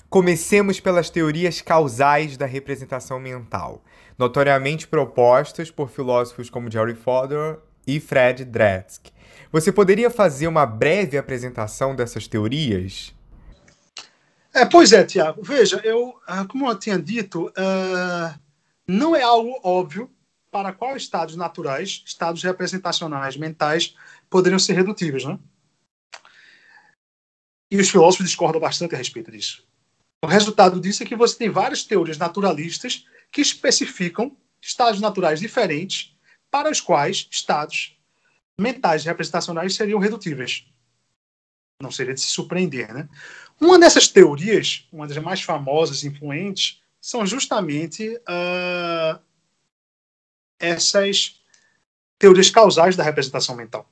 Comecemos pelas teorias causais da representação mental, notoriamente propostas por filósofos como Jerry Fodor e Fred Dretske. Você poderia fazer uma breve apresentação dessas teorias? É, pois é, Tiago. Veja, eu, ah, como eu tinha dito, uh, não é algo óbvio para quais estados naturais, estados representacionais mentais, poderiam ser redutíveis, né? E os filósofos discordam bastante a respeito disso. O resultado disso é que você tem várias teorias naturalistas que especificam estados naturais diferentes para os quais estados mentais representacionais seriam redutíveis. Não seria de se surpreender, né? Uma dessas teorias, uma das mais famosas e influentes, são justamente uh, essas teorias causais da representação mental.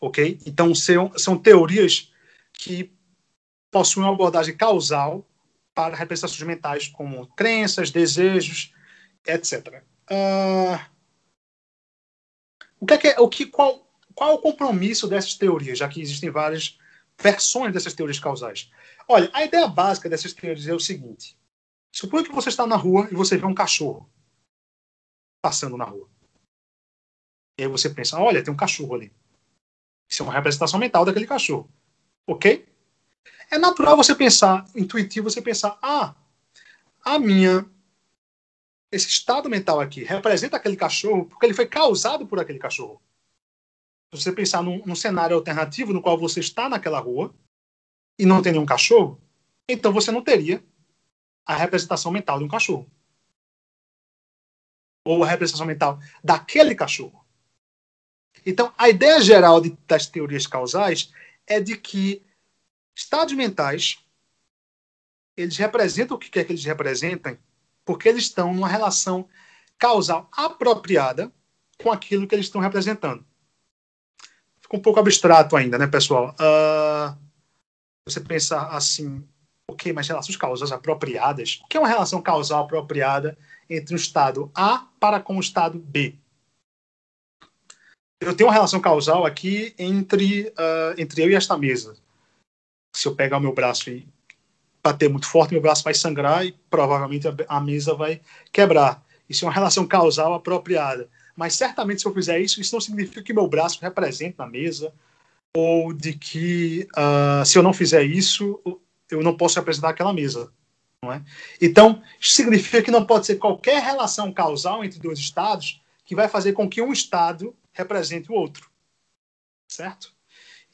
Ok? Então, são, são teorias que possuem uma abordagem causal para representações mentais como crenças, desejos, etc. Uh, o que é, que é o que qual qual é o compromisso dessas teorias, já que existem várias versões dessas teorias causais? Olha, a ideia básica dessas teorias é o seguinte: suponha que você está na rua e você vê um cachorro passando na rua. E aí você pensa, olha, tem um cachorro ali. Isso é uma representação mental daquele cachorro. Ok? É natural você pensar, intuitivo você pensar, ah, a minha, esse estado mental aqui representa aquele cachorro porque ele foi causado por aquele cachorro. Se você pensar num, num cenário alternativo no qual você está naquela rua e não tem nenhum cachorro, então você não teria a representação mental de um cachorro ou a representação mental daquele cachorro. Então, a ideia geral de, das teorias causais é de que estados mentais eles representam o que quer que eles representem, porque eles estão numa relação causal apropriada com aquilo que eles estão representando. Fica um pouco abstrato ainda, né, pessoal? Uh, você pensa assim, ok, mas relações causais apropriadas? O que é uma relação causal apropriada entre o estado A para com o estado B. Eu tenho uma relação causal aqui entre, uh, entre eu e esta mesa. Se eu pegar o meu braço e bater muito forte, meu braço vai sangrar e provavelmente a, mesa vai quebrar. Isso é uma relação causal apropriada. Mas certamente, se eu fizer isso, isso não significa que meu braço representa a mesa, ou de que uh, se eu não fizer isso, eu não posso representar aquela mesa. Não é? Então, isso significa que não pode ser qualquer relação causal entre dois estados que vai fazer com que um estado represente o outro. Certo?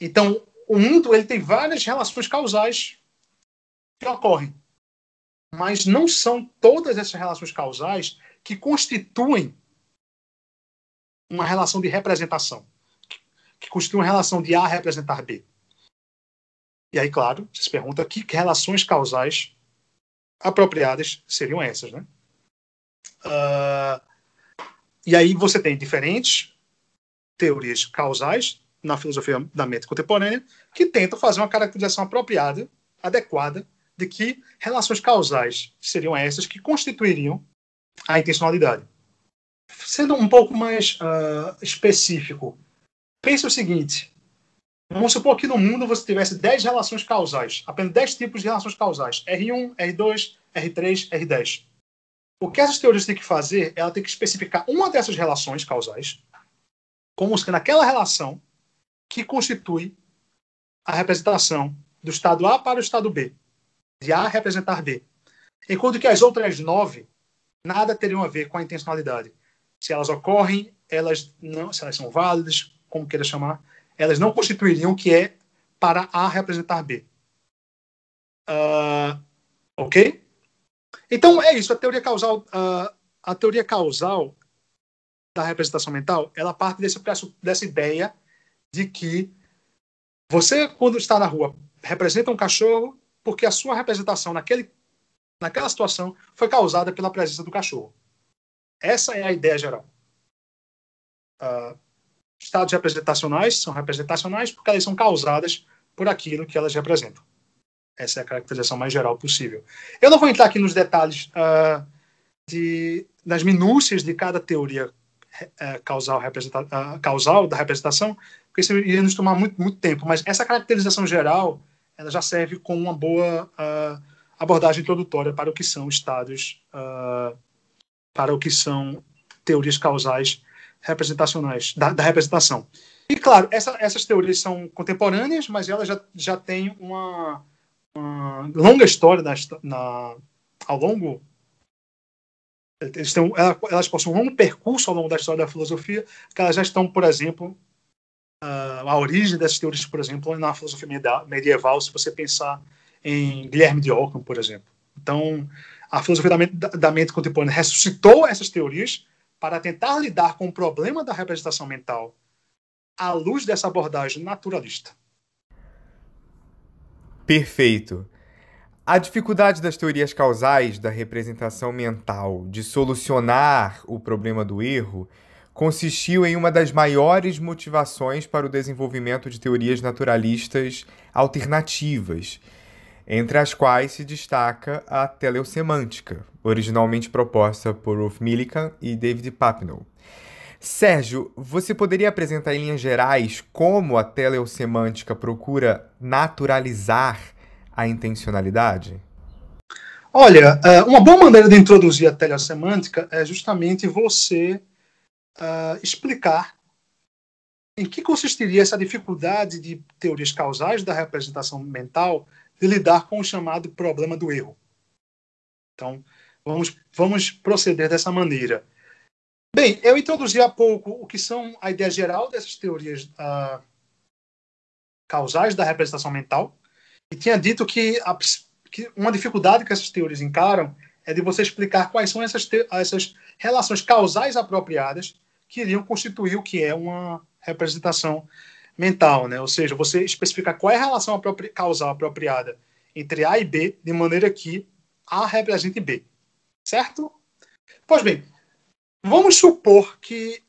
Então, o mundo ele tem várias relações causais que ocorrem. mas não são todas essas relações causais que constituem uma relação de representação, que constitui uma relação de A representar B. E aí, claro, você se pergunta que relações causais apropriadas seriam essas, né? Uh, e aí você tem diferentes teorias causais na filosofia da mente contemporânea que tentam fazer uma caracterização apropriada, adequada, de que relações causais seriam essas que constituiriam a intencionalidade. Sendo um pouco mais uh, específico, pense o seguinte: vamos supor que no mundo você tivesse 10 relações causais, apenas 10 tipos de relações causais: R1, R2, R3, R10. O que essas teorias têm que fazer, ela tem que especificar uma dessas relações causais, como sendo aquela relação que constitui a representação do estado A para o estado B, de A representar B. Enquanto que as outras nove nada teriam a ver com a intencionalidade. Se elas ocorrem, elas não, se elas são válidas, como queira chamar, elas não constituiriam que é para A representar B. Uh, ok? Então é isso. A teoria causal, uh, a teoria causal da representação mental, ela parte desse, dessa ideia de que você, quando está na rua, representa um cachorro porque a sua representação naquele, naquela situação foi causada pela presença do cachorro. Essa é a ideia geral. Uh, estados representacionais são representacionais porque elas são causadas por aquilo que elas representam. Essa é a caracterização mais geral possível. Eu não vou entrar aqui nos detalhes uh, de, das minúcias de cada teoria uh, causal, uh, causal da representação, porque isso iria nos tomar muito, muito tempo. Mas essa caracterização geral ela já serve como uma boa abordagem introdutória para o que são estados, para o que são teorias causais representacionais, da, da representação. E, claro, essa, essas teorias são contemporâneas, mas elas já, já têm uma, uma longa história na, na, ao longo. Eles têm, elas possuem um longo percurso ao longo da história da filosofia, que elas já estão, por exemplo, a origem dessas teorias, por exemplo, na filosofia medieval, se você pensar em Guilherme de Ockham, por exemplo. Então, a filosofia da da mente contemporânea ressuscitou essas teorias para tentar lidar com o problema da representação mental à luz dessa abordagem naturalista. Perfeito. A dificuldade das teorias causais da representação mental de solucionar o problema do erro consistiu em uma das maiores motivações para o desenvolvimento de teorias naturalistas alternativas, entre as quais se destaca a teleosemântica, originalmente proposta por Rolf Millikan e David Papineau. Sérgio, você poderia apresentar em linhas gerais como a teleosemântica procura naturalizar a intencionalidade? Olha, é, uma boa maneira de introduzir a teleosemântica é justamente você uh, explicar em que consistiria essa dificuldade de teorias causais da representação mental de lidar com o chamado problema do erro. Então, vamos, vamos proceder dessa maneira. Bem, eu introduzi há pouco o que são a ideia geral dessas teorias uh, causais da representação mental e tinha dito que, a, que, uma dificuldade que essas teorias encaram é de você explicar quais são essas, te, essas relações causais apropriadas que iriam constituir o que é uma representação mental, né? Ou seja, você especificar qual é a relação apropri causal apropriada entre A e B, de maneira que A represente B, certo? Pois bem, Vamos supor que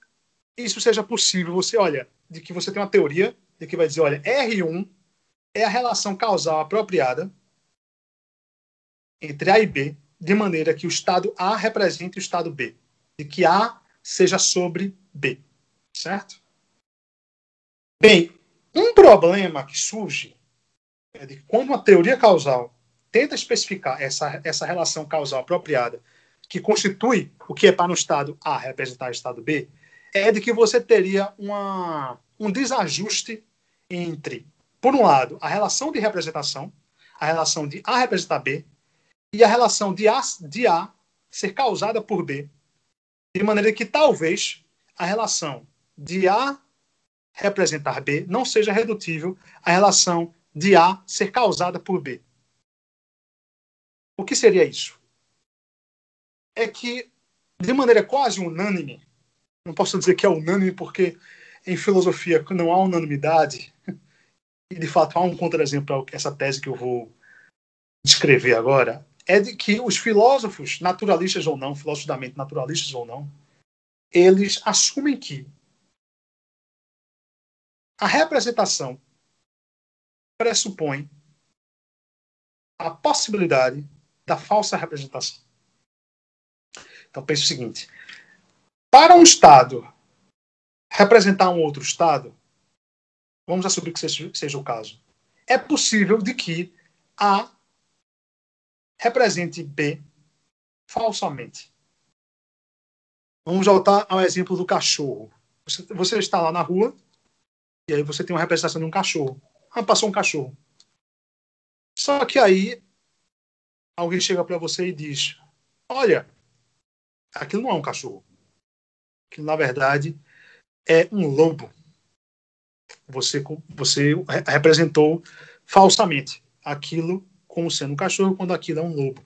isso seja possível. Você olha, de que você tem uma teoria de que vai dizer, olha, R1 é a relação causal apropriada entre A e B, de maneira que o estado A represente o estado B, de que A seja sobre B, certo? Bem, um problema que surge é de quando uma teoria causal tenta especificar essa, essa relação causal apropriada que constitui o que é para no estado A representar o estado B, é de que você teria uma, um desajuste entre, por um lado, a relação de representação, a relação de A representar B, e a relação de A, de A ser causada por B, de maneira que talvez a relação de A representar B não seja redutível à relação de A ser causada por B. O que seria isso? É que, de maneira quase unânime, não posso dizer que é unânime porque em filosofia não há unanimidade, e de fato há um contra-exemplo para essa tese que eu vou descrever agora, é de que os filósofos, naturalistas ou não, filósofos da mente naturalistas ou não, eles assumem que a representação pressupõe a possibilidade da falsa representação. Então pense o seguinte: para um Estado representar um outro Estado, vamos assumir que seja, o caso, é possível de que A represente B falsamente. Vamos voltar ao exemplo do cachorro. Você, você, está lá na rua e aí você tem uma representação de um cachorro. Ah, passou um cachorro. Só que aí alguém chega para você e diz: Olha, aquilo não é um cachorro. Aquilo, na verdade, é um lobo. Você, você representou falsamente aquilo como sendo um cachorro quando aquilo é um lobo.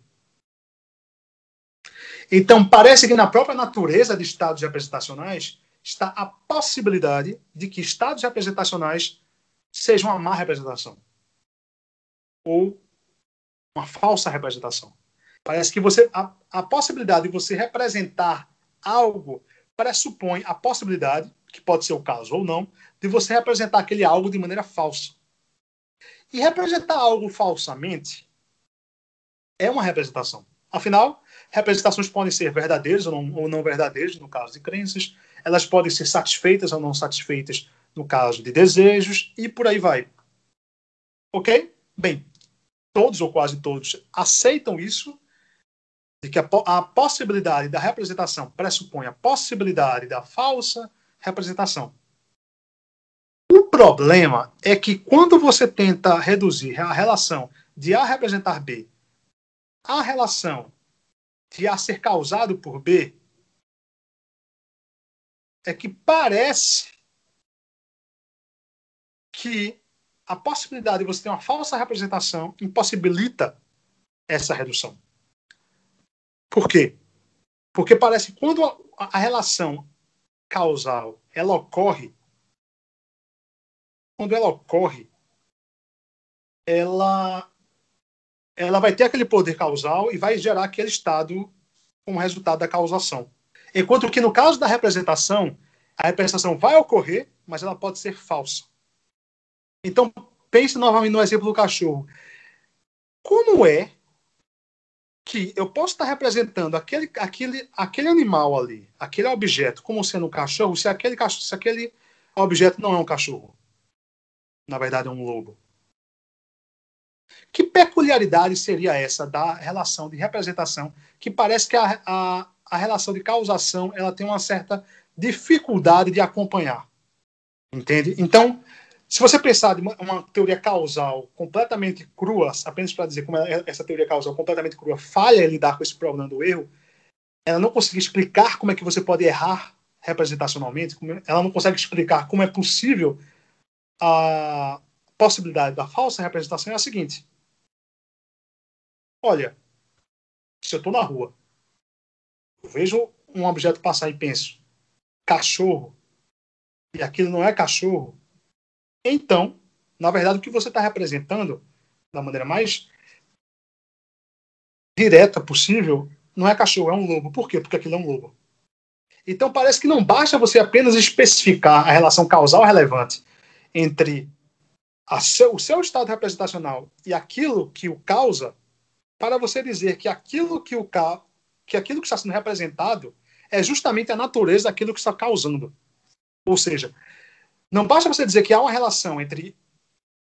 Então, parece que na própria natureza de estados representacionais está a possibilidade de que estados representacionais sejam uma má representação ou uma falsa representação. Parece que você a, a possibilidade de você representar algo pressupõe a possibilidade, que pode ser o caso ou não, de você representar aquele algo de maneira falsa. E representar algo falsamente é uma representação. Afinal, representações podem ser verdadeiras ou não, ou não verdadeiras, no caso de crenças, elas podem ser satisfeitas ou não satisfeitas no caso de desejos, e por aí vai. Ok? Bem, todos ou quase todos aceitam isso, de que a, a possibilidade da representação pressupõe a possibilidade da falsa representação. O problema é que quando você tenta reduzir a relação de A representar B à relação de A ser causado por B, é que parece que a possibilidade de você ter uma falsa representação impossibilita essa redução. Por quê? Porque parece que quando a, a relação causal ela ocorre, quando ela ocorre, ela ela vai ter aquele poder causal e vai gerar aquele estado como resultado da causação. Enquanto que no caso da representação, a representação vai ocorrer, mas ela pode ser falsa. Então, pense novamente no exemplo do cachorro. Como é que eu posso estar representando aquele, aquele, aquele animal ali, aquele objeto, como sendo um cachorro, se aquele, se aquele objeto não é um cachorro? Na verdade, é um lobo. Que peculiaridade seria essa da relação de representação, que parece que a, a, a relação de causação ela tem uma certa dificuldade de acompanhar? Entende? Então, se você pensar de uma, uma teoria causal completamente crua, apenas para dizer como é, essa teoria causal completamente crua falha em lidar com esse problema do erro, ela não consegue explicar como é que você pode errar representacionalmente, ela não consegue explicar como é possível a possibilidade da falsa representação é a seguinte: olha, se eu estou na rua, eu vejo um objeto passar e penso, cachorro, e aquilo não é cachorro, então, na verdade, o que você está representando, da maneira mais direta possível, não é cachorro, é um lobo. Por quê? Porque aquilo é um lobo. Então, parece que não basta você apenas especificar a relação causal relevante entre seu, o seu estado representacional e aquilo que o causa, para você dizer que aquilo que, o, que aquilo que está sendo representado é justamente a natureza daquilo que está causando. Ou seja, não basta você dizer que há uma relação entre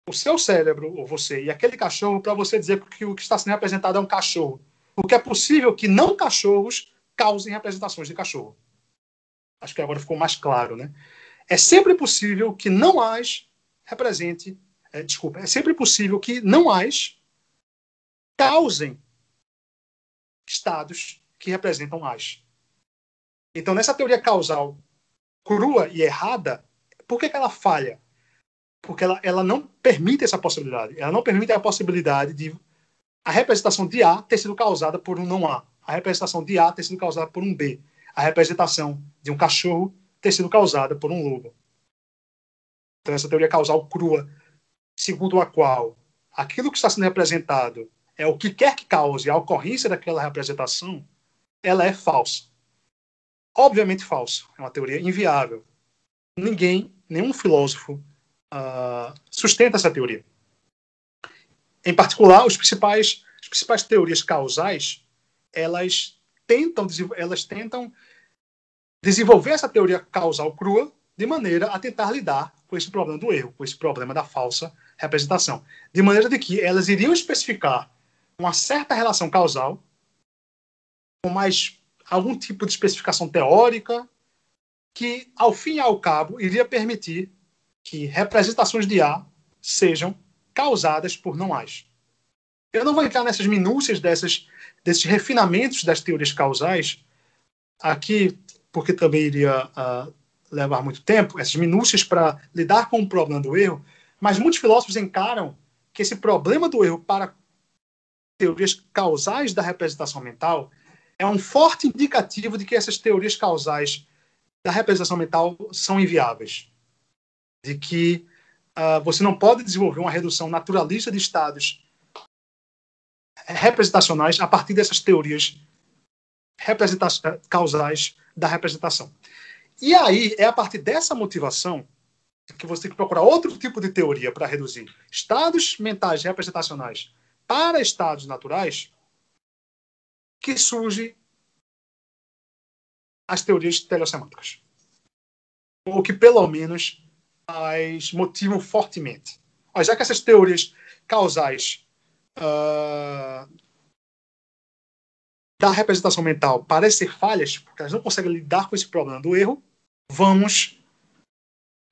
o seu cérebro, ou você, e aquele cachorro para você dizer que o que está sendo representado é um cachorro. Porque é possível que não cachorros causem representações de cachorro. Acho que agora ficou mais claro, né? É sempre possível que não as represente, é, desculpa, é sempre possível que não as causem estados que representam as. Então, nessa teoria causal crua e errada, por que, que ela falha? Porque ela, ela não permite essa possibilidade. Ela não permite a possibilidade de a representação de A ter sido causada por um não A, a representação de A ter sido causada por um B, a representação de um cachorro ter sido causada por um lobo. Então, essa teoria causal crua, segundo a qual aquilo que está sendo representado é o que quer que cause a ocorrência daquela representação, ela é falsa. Obviamente falsa. É uma teoria inviável. Ninguém, nenhum filósofo, uh, sustenta essa teoria. Em particular, os principais, as principais teorias causais, elas tentam, elas tentam desenvolver essa teoria causal crua de maneira a tentar lidar com esse problema do erro, com esse problema da falsa representação. De maneira de que elas iriam especificar uma certa relação causal com mais algum tipo de especificação teórica que, ao fim e ao cabo, iria permitir que representações de A sejam causadas por não A's. Eu não vou entrar nessas minúcias dessas, desses refinamentos das teorias causais aqui, porque também iria uh, levar muito tempo, essas minúcias para lidar com o problema do erro, mas muitos filósofos encaram que esse problema do erro para teorias causais da representação mental é um forte indicativo de que essas teorias causais da representação mental são inviáveis. De que uh, você não pode desenvolver uma redução naturalista de estados representacionais a partir dessas teorias causais da representação. E aí, é a partir dessa motivação que você tem que procurar outro tipo de teoria para reduzir estados mentais representacionais para estados naturais que surge as teorias telesemânticas. Ou que, pelo menos, as motivam fortemente. já que essas teorias causais uh, da representação mental parecem ser falhas, porque elas não conseguem lidar com esse problema do erro, vamos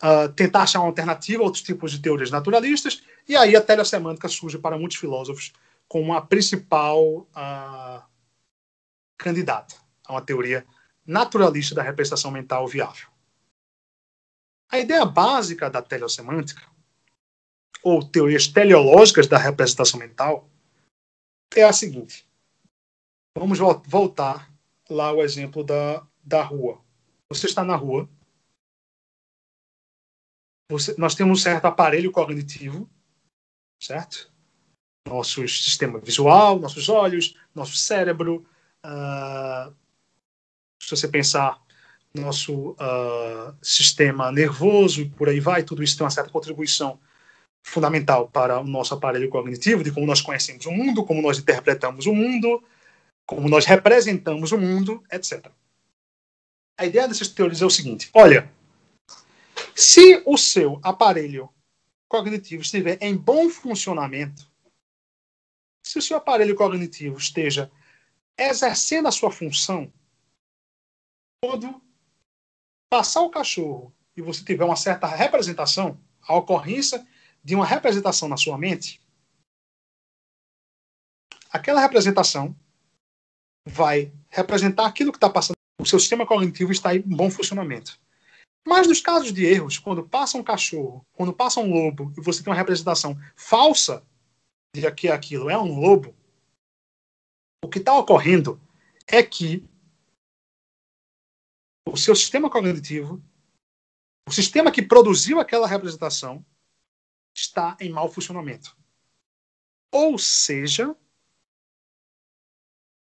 uh, tentar achar uma alternativa a outros tipos de teorias naturalistas, e aí a telesemântica surge para muitos filósofos como a principal uh, candidata a uma teoria naturalista da representação mental viável. A ideia básica da telesemântica, ou teorias teleológicas da representação mental, é a seguinte. Vamos voltar lá ao exemplo da, da rua. Você está na rua, você, nós temos um certo aparelho cognitivo, certo? Nosso sistema visual, nossos olhos, nosso cérebro. Uh, se você pensar nosso uh, sistema nervoso e por aí vai, tudo isso tem uma certa contribuição fundamental para o nosso aparelho cognitivo, de como nós conhecemos o mundo, como nós interpretamos o mundo, como nós representamos o mundo, etc. A ideia dessas teorias é o seguinte: olha, se o seu aparelho cognitivo estiver em bom funcionamento, se o seu aparelho cognitivo esteja exercendo a sua função, quando passar o cachorro e você tiver uma certa representação, a ocorrência de uma representação na sua mente, aquela representação vai representar aquilo que está passando. O seu sistema cognitivo está em bom funcionamento. Mas nos casos de erros, quando passa um cachorro, quando passa um lobo e você tem uma representação falsa de que aquilo é um lobo, o que está ocorrendo é que o seu sistema cognitivo, o sistema que produziu aquela representação, está em mau funcionamento. Ou seja,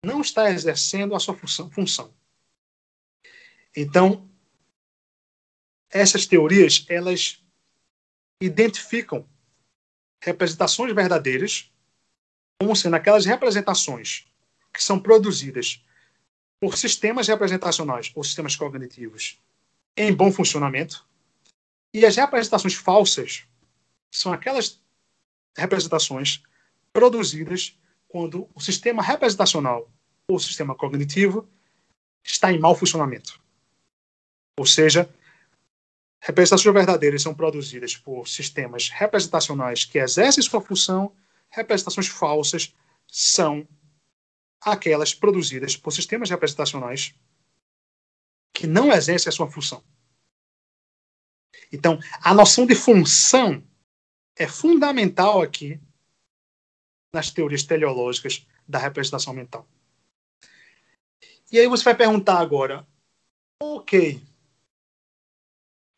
não está exercendo a sua função. Então, essas teorias, elas identificam representações verdadeiras como sendo aquelas representações que são produzidas por sistemas representacionais ou sistemas cognitivos em bom funcionamento, e as representações falsas são aquelas representações produzidas quando o sistema representacional ou o sistema cognitivo está em mau funcionamento. Ou seja, representações verdadeiras são produzidas por sistemas representacionais que exercem sua função, representações falsas são aquelas produzidas por sistemas representacionais que não exercem a sua função. Então, a noção de função é fundamental aqui nas teorias teleológicas da representação mental. E aí você vai perguntar agora, ok,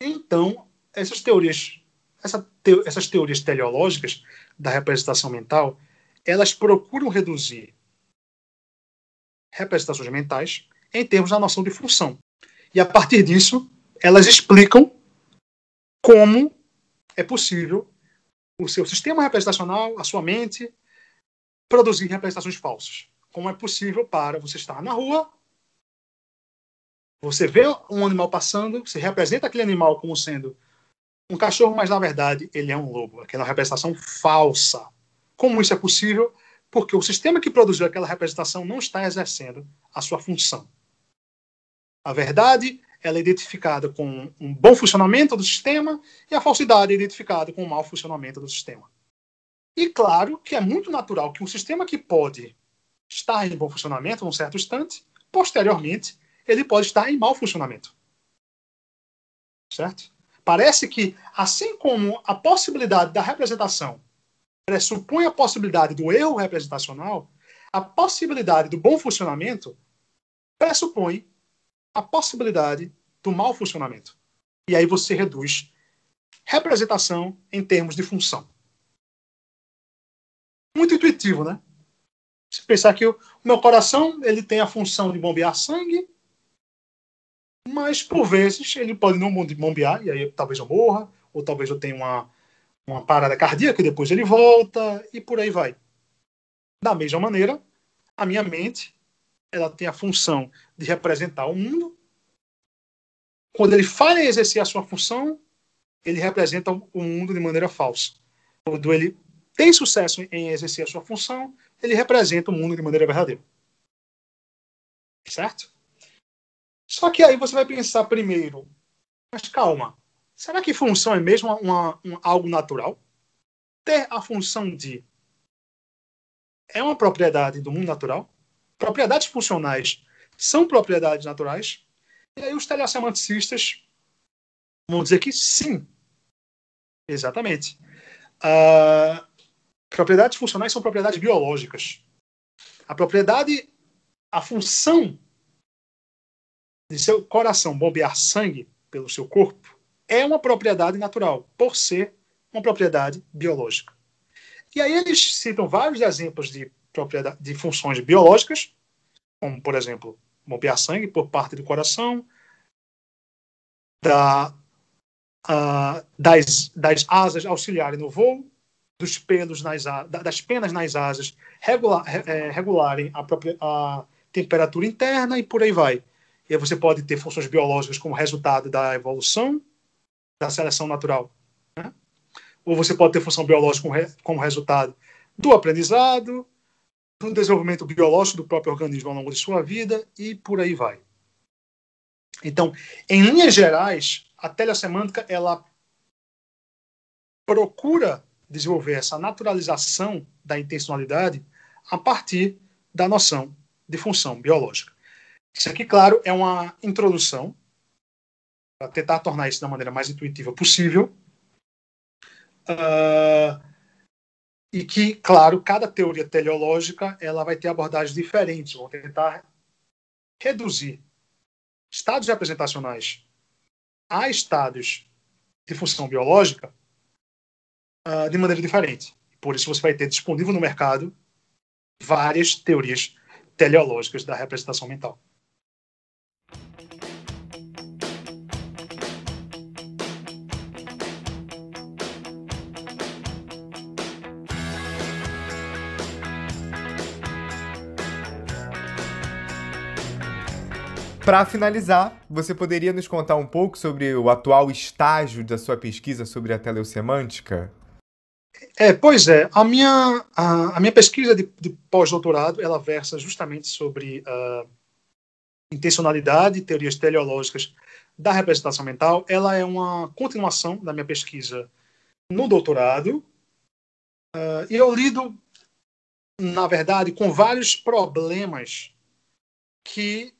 então essas teorias, essa te, essas teorias teleológicas da representação mental, elas procuram reduzir representações mentais em termos da noção de função. E a partir disso, elas explicam como é possível o seu sistema representacional, a sua mente, produzir representações falsas. Como é possível para você estar na rua, você vê um animal passando, você representa aquele animal como sendo um cachorro, mas na verdade ele é um lobo. Aquela representação falsa. Como isso é possível? Porque o sistema que produziu aquela representação não está exercendo a sua função. A verdade ela é identificada com um bom funcionamento do sistema e a falsidade é identificada com um mau funcionamento do sistema. E claro que é muito natural que um sistema que pode estar em bom funcionamento num certo instante, posteriormente, ele pode estar em mau funcionamento. Certo? Parece que, assim como a possibilidade da representação pressupõe a possibilidade do erro representacional, a possibilidade do bom funcionamento pressupõe a possibilidade do mau funcionamento. E aí você reduz representação em termos de função. Muito intuitivo, né? Se pensar que o meu coração ele tem a função de bombear sangue, mas por vezes ele pode não bombear, e aí talvez eu morra, ou talvez eu tenha uma, uma parada cardíaca e depois ele volta, e por aí vai. Da mesma maneira, a minha mente ela tem a função de representar o mundo. Quando ele falha em exercer a sua função, ele representa o mundo de maneira falsa. Quando ele tem sucesso em exercer a sua função, ele representa o mundo de maneira verdadeira. Certo? Só que aí você vai pensar primeiro, mas calma, será que função é mesmo uma, uma, algo natural? Ter a função de é uma propriedade do mundo natural? propriedades funcionais são propriedades naturais? E aí os telesemanticistas vão dizer que sim. Exatamente. Uh, propriedades funcionais são propriedades biológicas. A propriedade, a função de seu coração bombear sangue pelo seu corpo é uma propriedade natural, por ser uma propriedade biológica. E aí eles citam vários exemplos de de funções biológicas, como, por exemplo, bombear sangue por parte do coração, da, uh, das, das asas auxiliarem no voo, dos pelos nas das penas nas asas regular, é, regularem a, própria, a temperatura interna e por aí vai. E aí você pode ter funções biológicas como resultado da evolução, da seleção natural. Né? Ou você pode ter função biológica como, re, como resultado do aprendizado, do desenvolvimento biológico do próprio organismo ao longo de sua vida e por aí vai. Então, em linhas gerais, a telesemântica ela procura desenvolver essa naturalização da intencionalidade a partir da noção de função biológica. Isso aqui, claro, é uma introdução tentar tornar isso da maneira mais intuitiva possível. Uh, e que, claro, cada teoria teleológica ela vai ter abordagens diferentes, vão tentar reduzir estados representacionais a estados de função biológica uh, de maneira diferente. Por isso você vai ter disponível no mercado várias teorias teleológicas da representação mental. Para finalizar, você poderia nos contar um pouco sobre o atual estágio da sua pesquisa sobre a teleosemântica? É, pois é. A minha, a, a minha pesquisa de, de pós-doutorado ela versa justamente sobre uh, intencionalidade teorias teleológicas da representação mental. Ela é uma continuação da minha pesquisa no doutorado. Uh, e eu lido, na verdade, com vários problemas que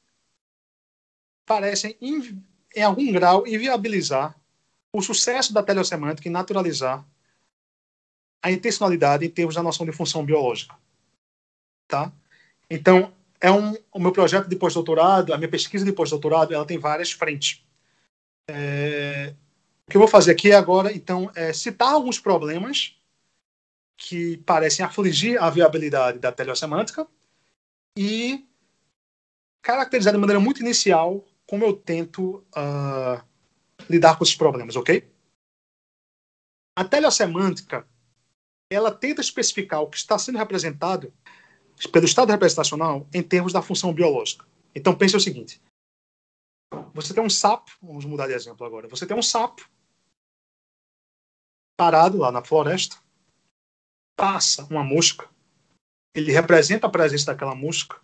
parecem, em algum grau, inviabilizar o sucesso da telesemântica em naturalizar a intencionalidade em termos da noção de função biológica. Tá? Então, é um, o meu projeto de pós-doutorado, a minha pesquisa de pós-doutorado, ela tem várias frentes. É, o que eu vou fazer aqui agora, então, é citar alguns problemas que parecem afligir a viabilidade da teleossemântica e caracterizar de maneira muito inicial como eu tento uh, lidar com esses problemas, ok? A teleossemântica ela tenta especificar o que está sendo representado pelo estado representacional em termos da função biológica. Então pense o seguinte: você tem um sapo, vamos mudar de exemplo agora. Você tem um sapo parado lá na floresta, passa uma mosca, ele representa a presença daquela mosca,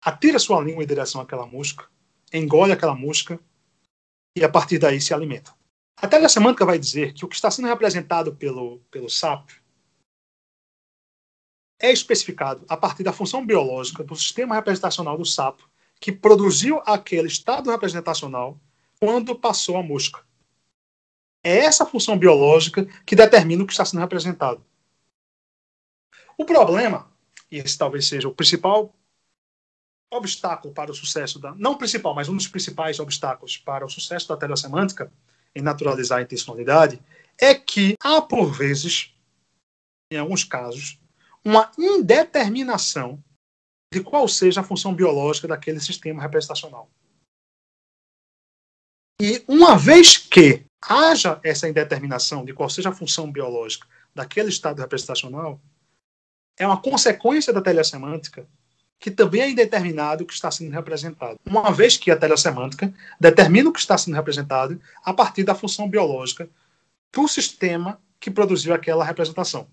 atira sua língua em direção àquela mosca, engole aquela mosca e a partir daí se alimenta. A teoria semântica vai dizer que o que está sendo representado pelo, pelo sapo é especificado a partir da função biológica do sistema representacional do sapo, que produziu aquele estado representacional quando passou a mosca. É essa função biológica que determina o que está sendo representado. O problema, e esse talvez seja o principal obstáculo para o sucesso da. Não principal, mas um dos principais obstáculos para o sucesso da teoria semântica, em naturalizar a intencionalidade é que há, por vezes, em alguns casos, uma indeterminação de qual seja a função biológica daquele sistema representacional. E uma vez que haja essa indeterminação de qual seja a função biológica daquele estado representacional, é uma consequência da telesemântica que também é indeterminado o que está sendo representado. Uma vez que a telesemântica determina o que está sendo representado a partir da função biológica do sistema que produziu aquela representação.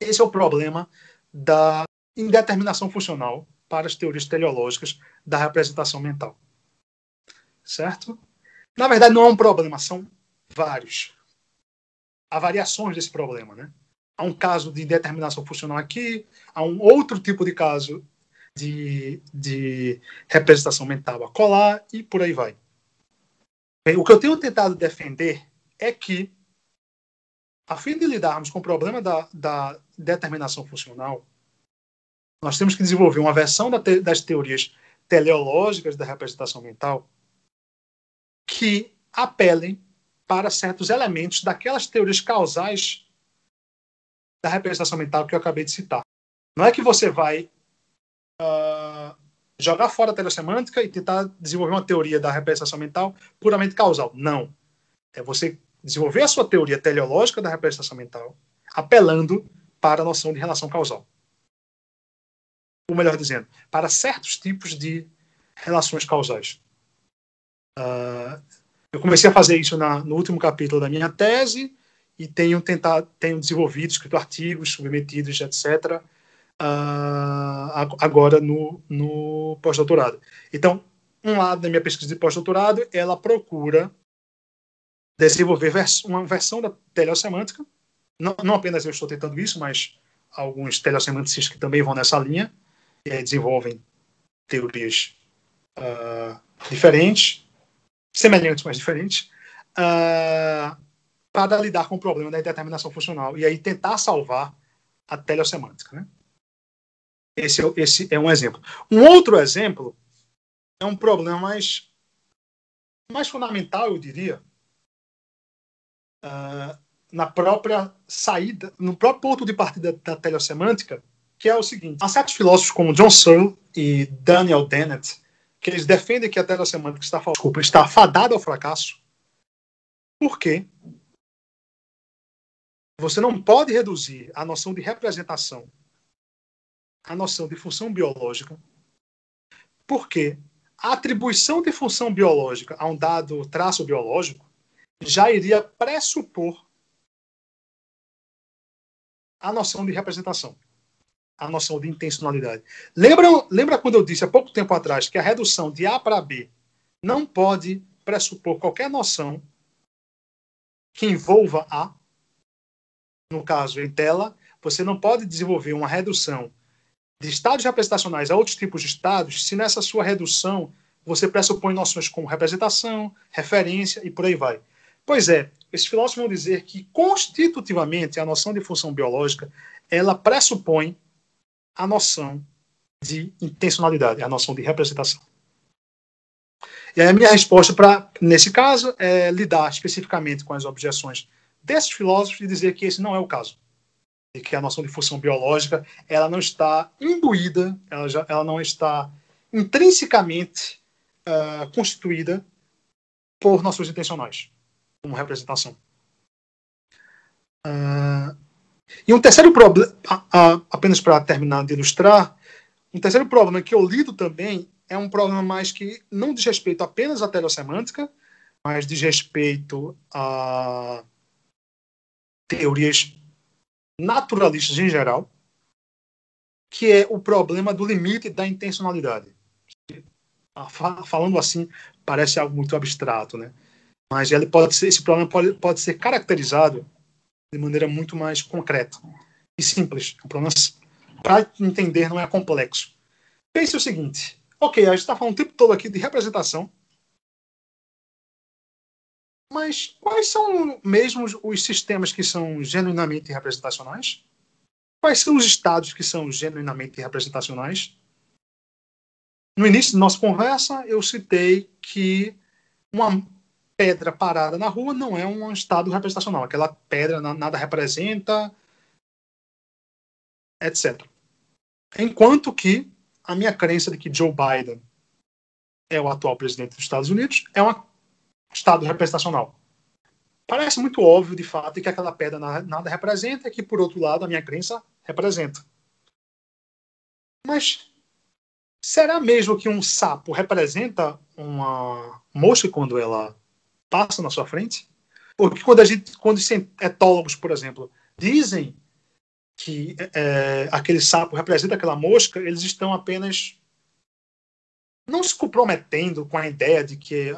Esse é o problema da indeterminação funcional para as teorias teleológicas da representação mental. Certo? Na verdade, não é um problema, são vários. Há variações desse problema, né? Há um caso de determinação funcional aqui, há um outro tipo de caso de, de representação mental a colar e por aí vai. Bem, o que eu tenho tentado defender é que, a fim de lidarmos com o problema da, da determinação funcional, nós temos que desenvolver uma versão da te, das teorias teleológicas da representação mental que apelem para certos elementos daquelas teorias causais da representação mental que eu acabei de citar. Não é que você vai uh, jogar fora a telesemântica e tentar desenvolver uma teoria da representação mental puramente causal. Não. É você desenvolver a sua teoria teleológica da representação mental apelando para a noção de relação causal. Ou melhor dizendo, para certos tipos de relações causais. Uh, eu comecei a fazer isso na, no último capítulo da minha tese, e tenham tentado, tenham desenvolvido, escrito artigos submetidos, etc., uh, ah, agora no, no pós-doutorado. Então, um lado da minha pesquisa de pós-doutorado, ela procura desenvolver vers uma versão da teleossemântica. Não, não apenas eu estou tentando isso, mas alguns teleossemanticistas que também vão nessa linha, e desenvolvem teorias uh, diferentes, semelhantes, mas diferentes, uh, para lidar com o problema da indeterminação funcional e aí tentar salvar a teleossemântica. Né? Esse, é, esse é um exemplo. Um outro exemplo é um problema mais, mais fundamental, eu diria, uh, na própria saída, no próprio ponto de partida da teleossemântica, que é o seguinte: há certos filósofos como John Searle e Daniel Dennett que eles defendem que a teleossemântica está, desculpa, está fadada ao fracasso, porque você não pode reduzir a noção de representação à noção de função biológica, porque a atribuição de função biológica a um dado traço biológico já iria pressupor a noção de representação, a noção de intencionalidade. Lembra, lembra quando eu disse há pouco tempo atrás que a redução de A para B não pode pressupor qualquer noção que envolva A? No caso em tela, você não pode desenvolver uma redução de estados representacionais a outros tipos de estados se nessa sua redução você pressupõe noções como representação, referência e por aí vai. Pois é, esses filósofos vão dizer que constitutivamente a noção de função biológica ela pressupõe a noção de intencionalidade, a noção de representação. E a minha resposta para, nesse caso, é lidar especificamente com as objeções desses filósofos e dizer que esse não é o caso. E que a noção de função biológica ela não está imbuída, ela, já, ela não está intrinsecamente uh, constituída por noções intencionais, como representação. Uh, e um terceiro problema, apenas para terminar de ilustrar, um terceiro problema que eu lido também é um problema mais que não diz respeito apenas à teleossemântica, mas diz respeito a teorias naturalistas em geral, que é o problema do limite da intencionalidade. Falando assim, parece algo muito abstrato, né? Mas ele pode ser, esse problema pode, pode ser caracterizado de maneira muito mais concreta e simples. O problema, para entender, não é complexo. Pense o seguinte: ok, a gente está falando o tempo todo aqui de representação, mas quais são mesmo os sistemas que são genuinamente representacionais? Quais são os estados que são genuinamente representacionais? No início da nossa conversa, eu citei que uma pedra parada na rua não é um estado representacional. Aquela pedra nada representa, etc. Enquanto que a minha crença de que Joe Biden é o atual presidente dos Estados Unidos é um estado representacional. Parece muito óbvio, de fato, que aquela pedra nada representa que, por outro lado, a minha crença representa. Mas será mesmo que um sapo representa uma mosca quando ela passa na sua frente? Porque quando a gente, quando os etólogos, por exemplo, dizem que é, aquele sapo representa aquela mosca, eles estão apenas não se comprometendo com a ideia de que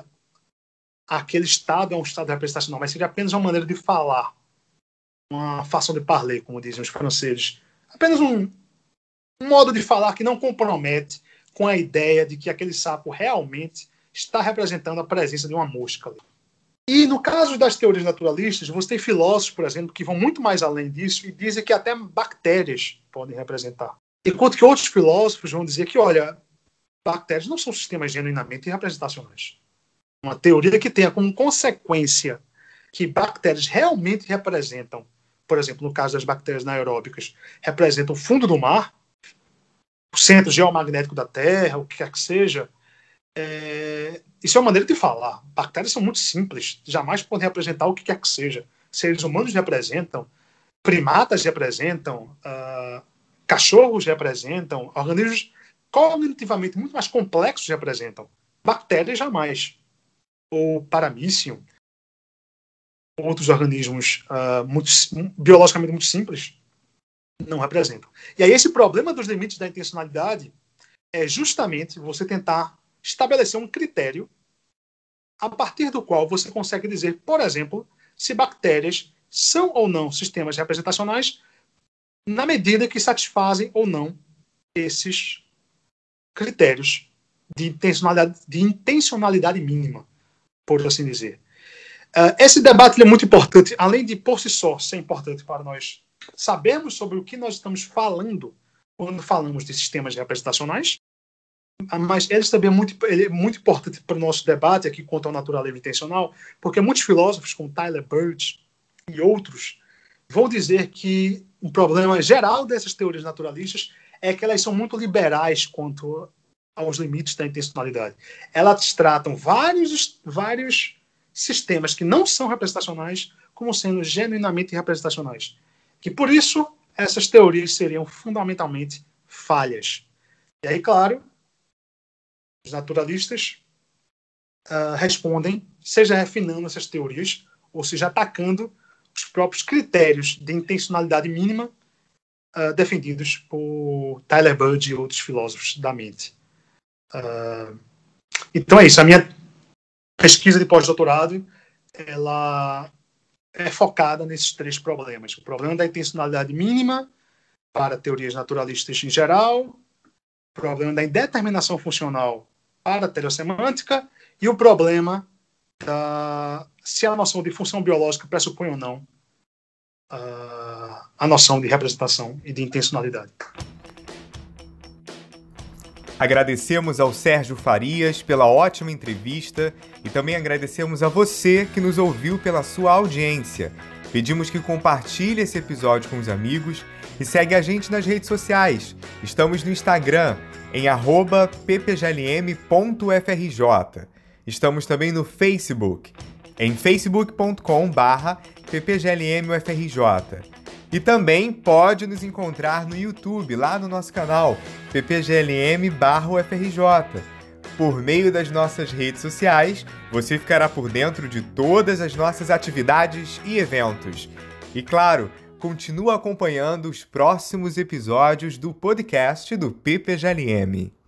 aquele estado é um estado representacional, mas seria apenas uma maneira de falar, uma fação de parler, como dizem os franceses. Apenas um, um modo de falar que não compromete com a ideia de que aquele sapo realmente está representando a presença de uma mosca ali. E no caso das teorias naturalistas, você tem filósofos, por exemplo, que vão muito mais além disso e dizem que até bactérias podem representar. Enquanto que outros filósofos vão dizer que, olha, bactérias não são sistemas genuinamente representacionais. Uma teoria que tenha como consequência que bactérias realmente representam, por exemplo, no caso das bactérias anaeróbicas, representam o fundo do mar, o centro geomagnético da Terra, o que quer que seja, é, isso é uma maneira de falar. Bactérias são muito simples, jamais podem representar o que quer que seja. Seres humanos representam, primatas representam, uh, cachorros representam, organismos cognitivamente muito mais complexos representam. Bactérias jamais. Ou paramício, outros organismos uh, muito, biologicamente muito simples, não representam. E aí esse problema dos limites da intencionalidade é justamente você tentar estabelecer um critério a partir do qual você consegue dizer, por exemplo, se bactérias são ou não sistemas representacionais na medida que satisfazem ou não esses critérios de intencionalidade, de intencionalidade mínima, por assim dizer. Uh, esse debate é muito importante, além de por si só ser importante para nós sabermos sobre o que nós estamos falando quando falamos de sistemas representacionais, mas eles também é muito, ele é muito importante para o nosso debate aqui quanto ao natural livre intencional, porque muitos filósofos, como Tyler Birch e outros, vão dizer que um problema geral dessas teorias naturalistas é que elas são muito liberais quanto aos limites da intencionalidade. Elas tratam vários, vários sistemas que não são representacionais como sendo genuinamente representacionais. Que por isso essas teorias seriam fundamentalmente falhas. E aí, claro, os naturalistas uh, respondem, seja refinando essas teorias, ou seja, atacando os próprios critérios de intencionalidade mínima uh, defendidos por Tyler Bird e outros filósofos da mente. Uh, então é isso. A minha pesquisa de pós-doutorado ela é focada nesses três problemas: o problema da intencionalidade mínima para teorias naturalistas em geral, o problema da indeterminação funcional para a telesemântica e o problema da se a noção de função biológica pressupõe ou não uh, a noção de representação e de intencionalidade. Agradecemos ao Sérgio Farias pela ótima entrevista e também agradecemos a você que nos ouviu pela sua audiência. Pedimos que compartilhe esse episódio com os amigos e segue a gente nas redes sociais. Estamos no Instagram em ppglm.frj. Estamos também no Facebook em facebook.com/ppglmufrj. E também pode nos encontrar no YouTube, lá no nosso canal ppglm/ufrj. Por meio das nossas redes sociais, você ficará por dentro de todas as nossas atividades e eventos. E claro, continua acompanhando os próximos episódios do podcast do PPGLM.